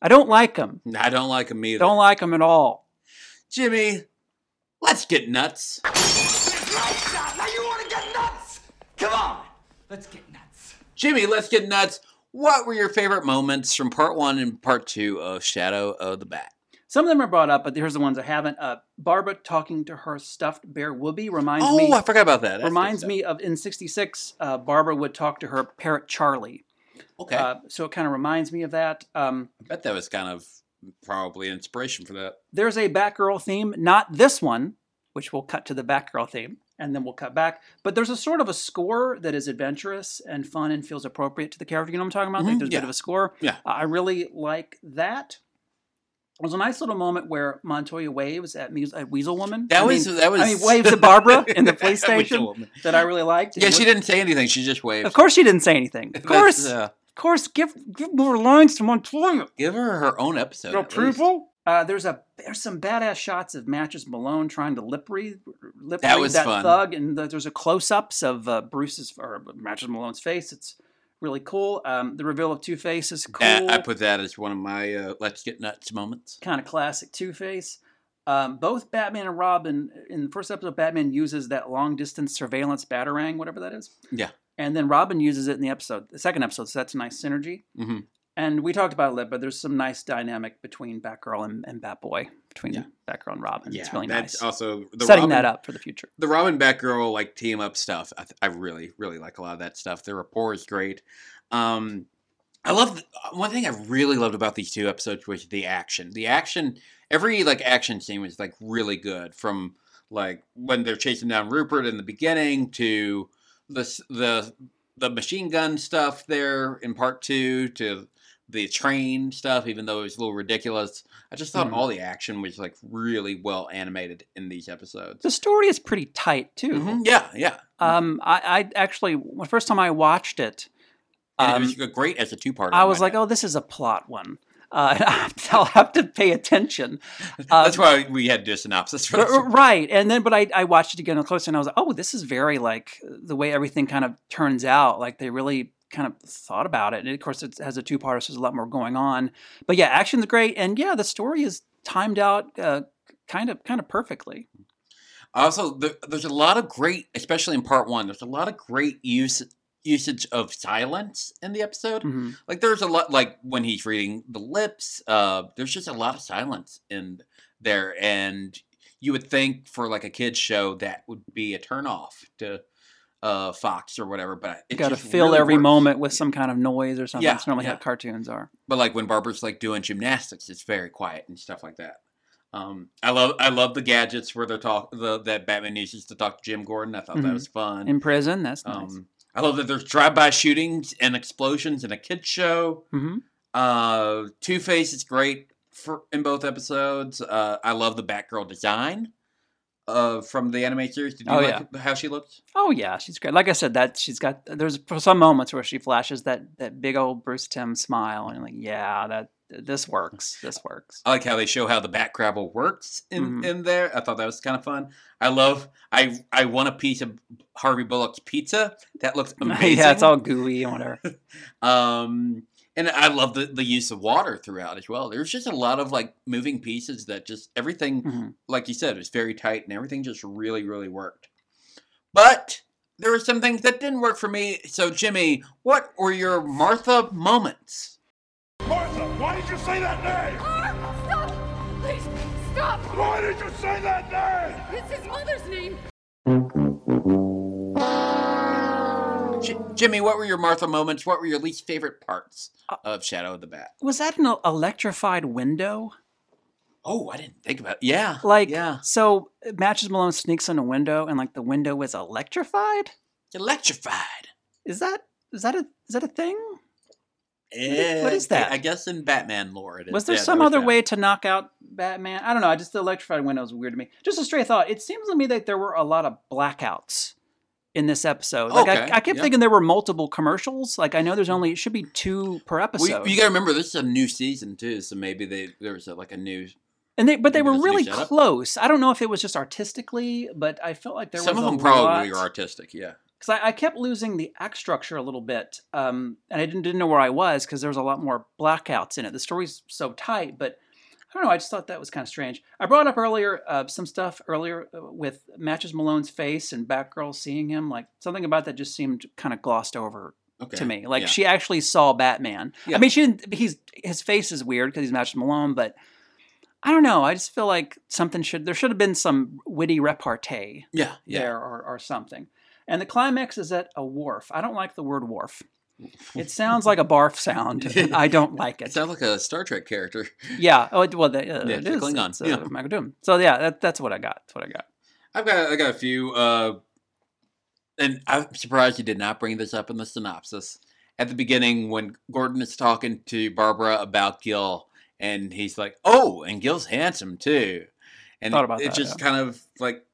i don't like him I don't like him either. don't like him at all Jimmy. Let's get nuts. Now you want to get nuts? Come on, let's get nuts. Jimmy, let's get nuts. What were your favorite moments from part one and part two of Shadow of the Bat? some of them are brought up but here's the ones i haven't uh, barbara talking to her stuffed bear whooby reminds Oh, me Oh, I forgot about that. That's reminds me of in 66 uh, barbara would talk to her parrot charlie Okay. uh, so it kind of reminds me of that um, I bet that was kind of probably inspiration for that. there's a Batgirl theme, not this one, which we'll cut to the Batgirl theme and then we'll cut back. But there's a sort of a score that is adventurous and fun and feels appropriate to the character. You know what I'm talking about? Like Mhm, there's a bit of a score. Yeah. I really like that. It was a nice little moment where Montoya waves at, Mus- at Weasel Woman. That I was mean, that was. I mean, waves at Barbara in the police station that I really liked. Yeah, she didn't say anything. She just waved. Of course, she didn't say anything. Of course, uh, of course. Give give more lines to Montoya. give her her own episode. No at least. people. Uh, there's a there's some badass shots of Matches Malone trying to lip read lip That read was that fun. thug, and the, there's a close ups of uh, Bruce's or Matches Malone's face. It's really cool. Um, the reveal of Two Face is cool. I put that as one of my uh, let's get nuts moments. kind of classic Two Face. Um, both Batman and Robin in the first episode, Batman uses that long distance surveillance batarang, whatever that is. Yeah. And then Robin uses it in the episode, the second episode. So that's a nice synergy. hmm And we talked about it, a little, but there's some nice dynamic between Batgirl and, and Batboy, between Yeah. Batgirl and Robin. Yeah, it's really that's nice. also the Setting Robin, that up for the future. The Robin Batgirl like team up stuff. I, th- I really really like a lot of that stuff. Their rapport is great. Um, I love the, one thing I really loved about these two episodes was the action. The action, every like action scene was like really good. From like when they're chasing down Rupert in the beginning to the the the machine gun stuff there in part two to the train stuff, even though it was a little ridiculous. I just thought Mhm. all the action was like really well animated in these episodes. The story is pretty tight too. Mhm, Yeah, yeah. Um, I, I actually, the first time I watched it, And um, it was great as a two-parter. I was like, oh, this is a plot one. Uh, I'll have to pay attention. that's um, why we had to do a synopsis for this. right and then but I, I watched it again closer and i was like oh this is very like the way everything kind of turns out like they really kind of thought about it and of course it has a two-parter so there's a lot more going on but yeah action's great and yeah the story is timed out uh, kind of kind of perfectly Also, the, there's a lot of great, especially in part one. There's a lot of great use usage of silence in the episode. Mhm. Like there's a lot, like when he's reading the lips. Uh, there's just a lot of silence in there, and you would think for like a kids show that would be a turnoff to uh, Fox or whatever, but it got to fill really every works. moment with some kind of noise or something Yeah, that's normally yeah. how cartoons are But like when Barbara's like doing gymnastics, it's very quiet and stuff like that. Um, I love I love the gadgets where they're talk the that Batman uses to talk to Jim Gordon. I thought that Mhm. was fun. in prison that's nice Um, I love that there's drive-by shootings and explosions in a kids show. hmm Uh, Two Face is great for in both episodes. Uh, I love the Batgirl design uh, from the anime series. Did you Oh, like how she looks? oh yeah she's great like i said that she's got there's some moments where she flashes that that big old bruce timm smile and you're like yeah that this works this works I like how they show how the Batcrabble works in, Mhm. in there. I thought that was kind of fun. I love. I I want a piece of Harvey Bullock's pizza. That looks amazing. yeah, it's all gooey and whatever. Um, and I love the the use of water throughout as well. There's just a lot of like moving pieces that just everything, Mhm. like you said, was very tight and everything just really really worked. But there were some things that didn't work for me. So Jimmy, what were your Martha moments? Martha, why did you say that name? Stop! Please, stop! Why did you say that name? It's his mother's name. Jimmy, what were your Martha moments? What were your least favorite parts Uh, of Shadow of the Bat? Was that an electrified window? Oh, I didn't think about. It. Yeah, Like, yeah, so Matches Malone sneaks in a window, and like the window is electrified. electrified. Is that is that a is that a thing? Eh, what is that? I, guess in Batman lore, it is. Was there Yeah, some was other that. way to knock out Batman. I don't know. I just the electrified window is weird to me. Just a stray thought. It seems to me that there were a lot of blackouts in this episode. Like Okay, I, I kept yeah. thinking there were multiple commercials. Like I know there's only it should be two per Well, episode. you, you got to remember this is a new season too, so maybe they there was a, like a new. and they but they were there's a new really close. I don't know if it was just artistically, but I felt like there were Some was of a them probably lot- are artistic. Yeah. Because I, I kept losing the act structure a little bit, um, and I didn't didn't know where I was because there was a lot more blackouts in it. The story's so tight, but I don't know. I just thought that was kind of strange. I brought up earlier uh, some stuff earlier uh, with Matches Malone's face and Batgirl seeing him. Like something about that just seemed kind of glossed over Okay. to me. Like yeah. she actually saw Batman. Yeah. I mean, she didn't. He's his face is weird because he's Matches Malone, but. I don't know. I just feel like something should there should have been some witty repartee Yeah. Yeah. there or, or something. And the climax is at a wharf. I don't like the word wharf. It sounds like a barf sound. I don't like It it. sounds like a Star Trek character. Yeah. Oh, it- well, the, uh, Yeah, it's a is. Klingon, It's, uh, yeah. Michael Dorn. So yeah, that, that's what I got. That's what I got. I've got I got a few, uh, and I'm surprised you did not bring this up in the synopsis at the beginning when Gordon is talking to Barbara about Gil, and he's like, "Oh, and Gil's handsome too," and Thought it- about it that, just yeah. kind of like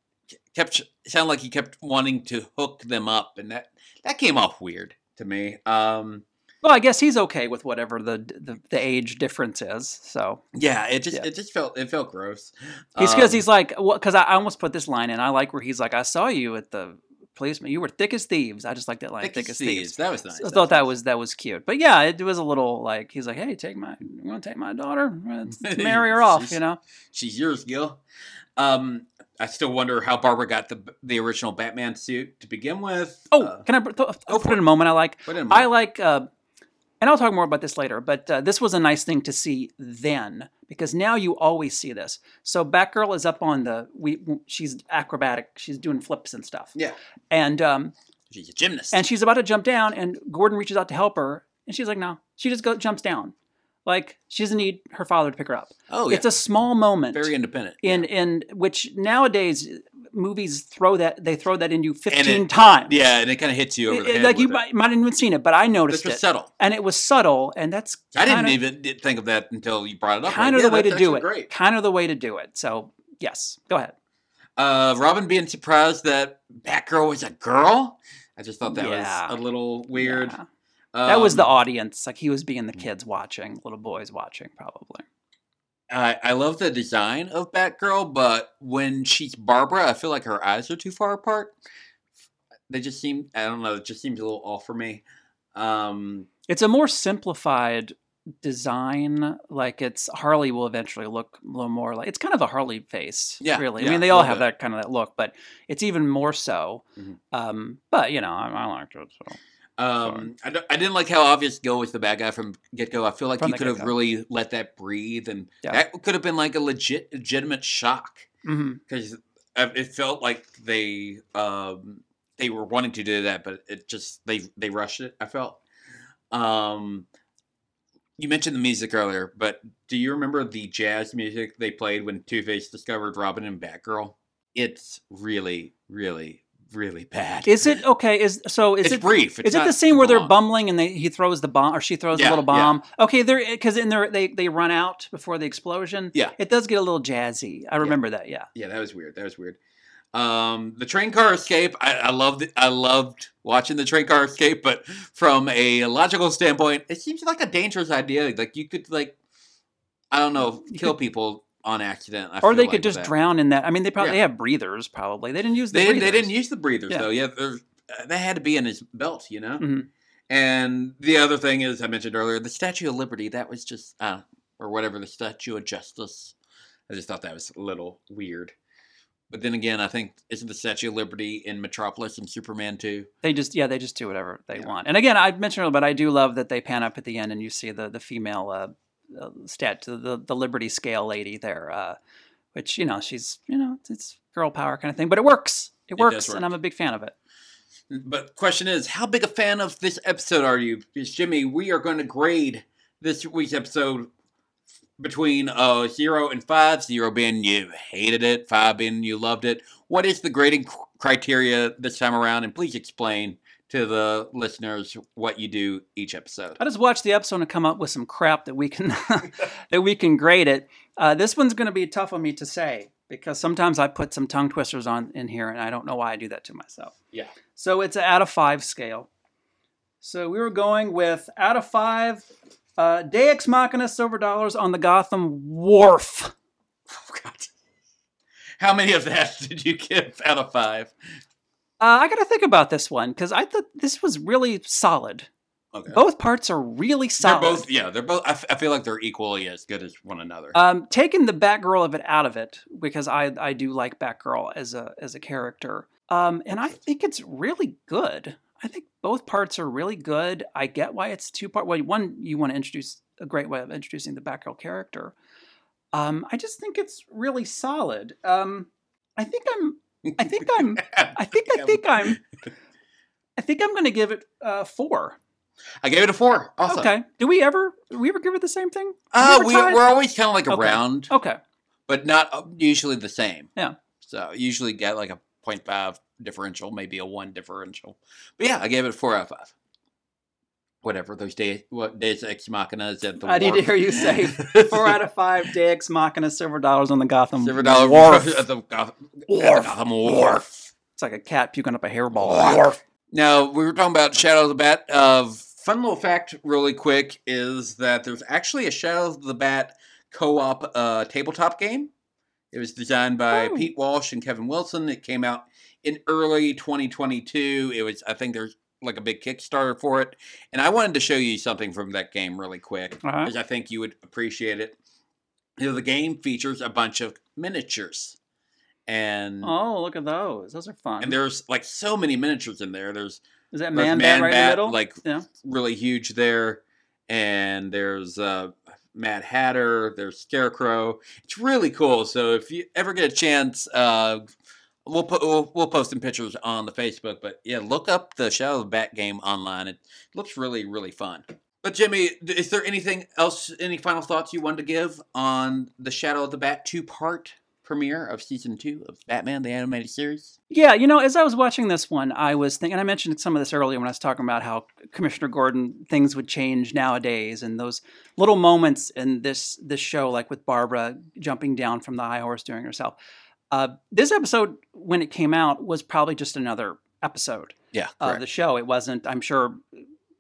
kept sound like he kept wanting to hook them up, and that that came off weird to me. Um, Well, I guess he's okay with whatever the the, the age difference is. So yeah, it just Yeah. it just felt it felt gross. he's because Um, he's like, because I I almost put this line in. I like where he's like, I saw you at the policeman. You were thick as thieves. I just like that line. thick Thick, as thieves. thieves. That was nice. I thought that nice. was that was cute. But yeah, it was a little like he's like, "Hey, take my, you want to take my daughter? Let's marry her off," you know. she's yours, Gil. Um, I still wonder how Barbara got the the original Batman suit to begin with. Oh, Uh, can I th- put for in a moment? I like. put it in I like, uh, and I'll talk more about this later. But uh, this was a nice thing to see then because now you always see this. So Batgirl is up on the we. She's acrobatic. She's doing flips and stuff. yeah, And um, she's a gymnast. and she's about to jump down, and Gordon reaches out to help her, and she's like, "No." She just go jumps down, like she doesn't need her father to pick her up. oh, yeah, It's a small moment. very independent. in yeah. in which nowadays movies throw that they throw that in you 15 it- times yeah, and it kind of hits you over It- the head. like you might, might have even seen it but i noticed it subtle. and it was subtle and that's I didn't kinda- even think of that until you brought it up. kind Like, of yeah, the way to do it Great. kind of the way to do it so yes go ahead Uh, Robin being surprised that Batgirl was a girl. I just thought that Yeah. was a little weird. Yeah. that was the Um, audience like he was being the kids watching little boys watching probably I, I love the design of Batgirl, but when she's Barbara, I feel like her eyes are too far apart. They just seem I don't know, it just seems a little off for me. Um it's a more simplified design like it's harley will eventually look a little more like it's kind of a harley face Yeah, really i mean they all have bit. that kind of that look but it's even more so Mhm. um but you know i, I liked it so um I, I didn't like how obvious Gil was the bad guy from get go. I feel like From you could have really let that breathe and Yeah. that could have been like a legit legitimate shock because it felt like they um they were wanting to do that but it just they they rushed it i felt. Um you mentioned the music earlier but do you remember the jazz music they played when two-face discovered robin and batgirl? It's really really really bad. Is it? Okay is so is it's it brief it's is it the scene where they're bumbling and they he throws the bomb or she throws Yeah, a little yeah. bomb? Okay they're because in there they they run out before the explosion. Yeah. it does get a little jazzy. I remember that yeah. Yeah that was weird that was weird. Um the train car escape i, I loved it i loved watching the train car escape but from a logical standpoint it seems like a dangerous idea. Like you could like i don't know kill people on accident I or they like could just that. drown in that i mean they probably Yeah. they have breathers probably they didn't use the they didn't, they didn't use the breathers Yeah. though yeah uh, they had to be in his belt you know Mhm. and the other thing is i mentioned earlier the statue of liberty that was just uh or whatever the statue of justice i just thought that was a little weird but then again i think isn't the statue of liberty in metropolis and superman too They just yeah, they just do whatever they Yeah. want. And again, I mentioned earlier, but I do love that they pan up at the end and you see the the female uh, uh stat the the Liberty Scale lady there, uh, which you know she's you know it's, it's girl power kind of thing, but it works. It does works, work. and I'm a big fan of it. But question is, how big a fan of this episode are you? Because Jimmy, we are going to grade this week's episode between uh zero and five. Zero being you hated it, five being you loved it. What is the grading criteria this time around? And please explain to the listeners what you do each episode. I just watched the episode and come up with some crap that we can that we can grade it. Uh, this one's going to be tough on me to say because sometimes I put some tongue twisters on in here, and I don't know why I do that to myself. Yeah. So it's out of five scale. So we were going with out of five. Uh, Deus Machina silver dollars on the Gotham Wharf. Oh, God. How many of that did you give out of five? Uh, I got to think about this one because I thought this was really solid. Okay. Both parts are really solid. They're both, yeah, they're both. I, f- I feel like they're equally as good as one another. Um, taking the Batgirl of it out of it because I I do like Batgirl as a as a character. Um, and I think it's really good. I think both parts are really good. I get why it's two part. Well, one you want to introduce a great way of introducing the Batgirl character. Um, I just think it's really solid. Um, I think I'm. I think I'm. I think I think I'm. I think I'm going to give it uh, four. I gave it a four. Also, Okay. Do we ever? Do we ever give it the same thing? Uh, we we're always kind of like Okay. around, Okay. but not usually the same. Yeah. So usually get like a 0.5 differential, maybe a one differential. But yeah, I gave it a four out of five. Whatever those days, what days ex machina is at the. I need to hear you say four out of five Deus Machina silver dollars on the Gotham Silver dollar Wharf. at the Gotham, at the Wharf. Gotham Wharf. It's like a cat puking up a hairball. Wharf. Now we were talking about Shadow of the Bat. Uh, fun little fact, really quick, is that there's actually a Shadow of the Bat co-op uh, tabletop game. It was designed by Oh. Pete Walsh and Kevin Wilson. It came out in early 2022. It was, I think, there's like a big Kickstarter for it, and I wanted to show you something from that game really quick Uh-huh. because I think you would appreciate it. You know, the game features a bunch of miniatures, and Oh, look at those. Those are fun. and there's like so many miniatures in there. There's Is that there's man, bat right in the middle? like yeah. really huge there, and there's uh, Mad Hatter. There's Scarecrow. It's really cool. So if you ever get a chance, uh, we'll put we'll, we'll post some pictures on the Facebook. But yeah, look up the Shadow of the Bat game online. It looks really really fun. But Jimmy, is there anything else? Any final thoughts you wanted to give on the Shadow of the Bat two part premiere of season two of Batman the animated series? Yeah, you know, as I was watching this one, I was thinking, I mentioned some of this earlier when I was talking about how Commissioner Gordon things would change nowadays, and those little moments in this this show, like with Barbara jumping down from the high horse doing herself. Uh, this episode, when it came out, was probably just another episode Yeah, of the show. It wasn't. I'm sure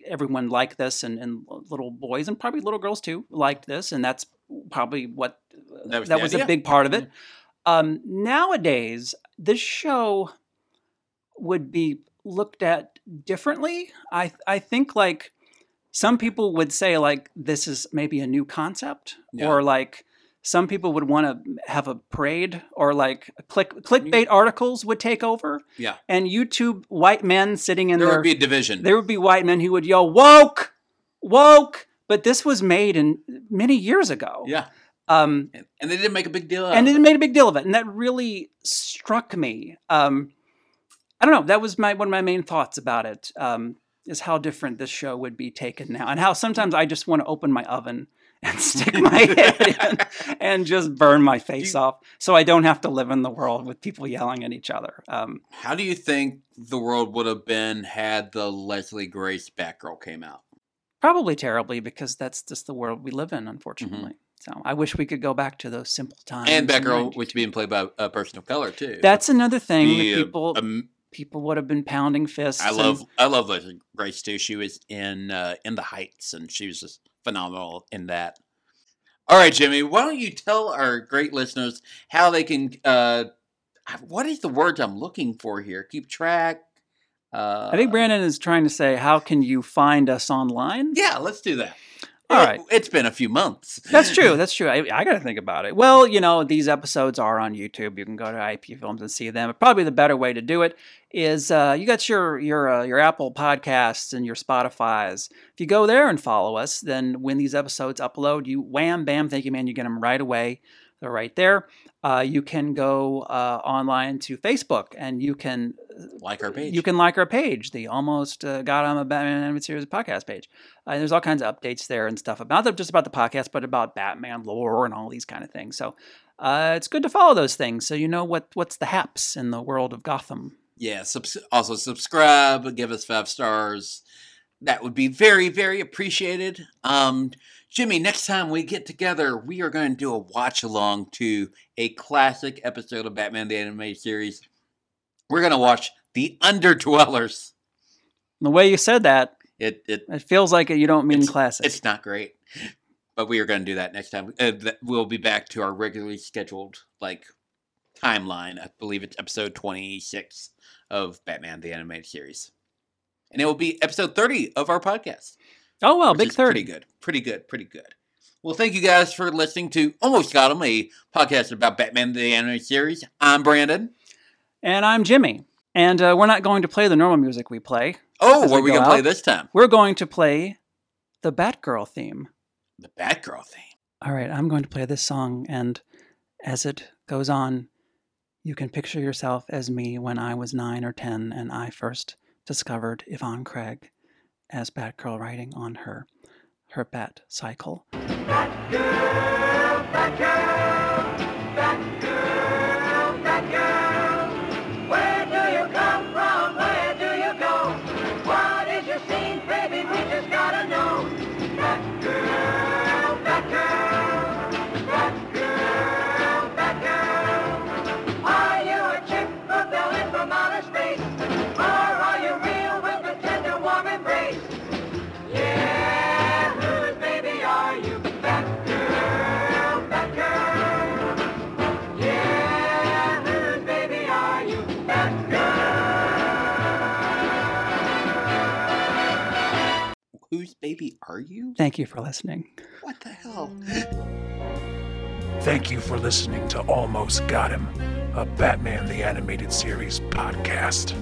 everyone liked this, and, and little boys and probably little girls too liked this, and that's probably what That was that was a big part of it. Um, nowadays, this show would be looked at differently. I I think like some people would say like this is maybe a new concept, Yeah. or like some people would want to have a parade, or like click clickbait articles would take over, Yeah, and YouTube white men sitting in there their would be a division. there would be white men who would yell woke, woke. But this was made in many years ago. yeah, Um, and, and they didn't make a big deal. And of it it. made a big deal of it, and that really struck me. Um, I don't know. That was my one of my main thoughts about it. Um, is how different this show would be taken now, and how sometimes I just want to open my oven and stick my head in and just burn my face off, so I don't have to live in the world with people yelling at each other. Um, How do you think the world would have been had the Leslie Grace Batgirl came out? probably terribly because that's just the world we live in, unfortunately. So I wish we could go back to those simple times. and Batgirl, which being played by a person of color too. That's another thing Be that people a- people would have been pounding fists. I and- love I love Leslie Grace too. She was in uh, in the Heights, and she was just phenomenal in that. All right, Jimmy, why don't you tell our great listeners how they can? Uh, what is the words I'm looking for here? Keep track. Uh, I think Brandon is trying to say, how can you find us online? Yeah, let's do that. All right. It's been a few months. That's true. That's true. I, I got to think about it. Well, you know, these episodes are on YouTube. You can go to IP Films and see them. But probably the better way to do it is uh, you got your your uh, your Apple Podcasts and your Spotify's. If you go there and follow us, then when these episodes upload, you wham bam, thank you, man. You get them right away. They're right there. Uh, you can go uh, online to Facebook and you can Like our page. you can like our page, the Almost uh, Got on a Batman Animated Series podcast page. Uh, there's all kinds of updates there and stuff about not just about the podcast, but about Batman lore and all these kind of things. So uh, it's good to follow those things, so you know what what's the haps in the world of Gotham. Yeah. Subs- also subscribe. Give us five stars. That would be very, very appreciated. Um, Jimmy, next time we get together, we are going to do a watch along to a classic episode of Batman the Animated Series. We're going to watch The Underdwellers. The way you said that, It it it feels like you don't mean classic. it's not great, but we are going to do that next time. Uh, we'll be back to our regularly scheduled like timeline. I believe it's episode twenty six of Batman the Animated Series, and it will be episode thirty of our podcast. Oh well, big thirty. Pretty good. Pretty good. Pretty good. Well, thank you guys for listening to Almost Got 'em, a podcast about Batman the Animated Series. I'm Brandon. And I'm Jimmy. And uh, we're not going to play the normal music we play. Oh, what are we we going to play this time? We're going to play the Batgirl theme. The Batgirl theme. All right, I'm going to play this song, and as it goes on, you can picture yourself as me when I was nine or ten and I first discovered Yvonne Craig as Batgirl riding on her her bat cycle. Where baby are you? Thank you for listening. What the hell? Thank you for listening to Almost Got Him, a Batman the Animated Series podcast.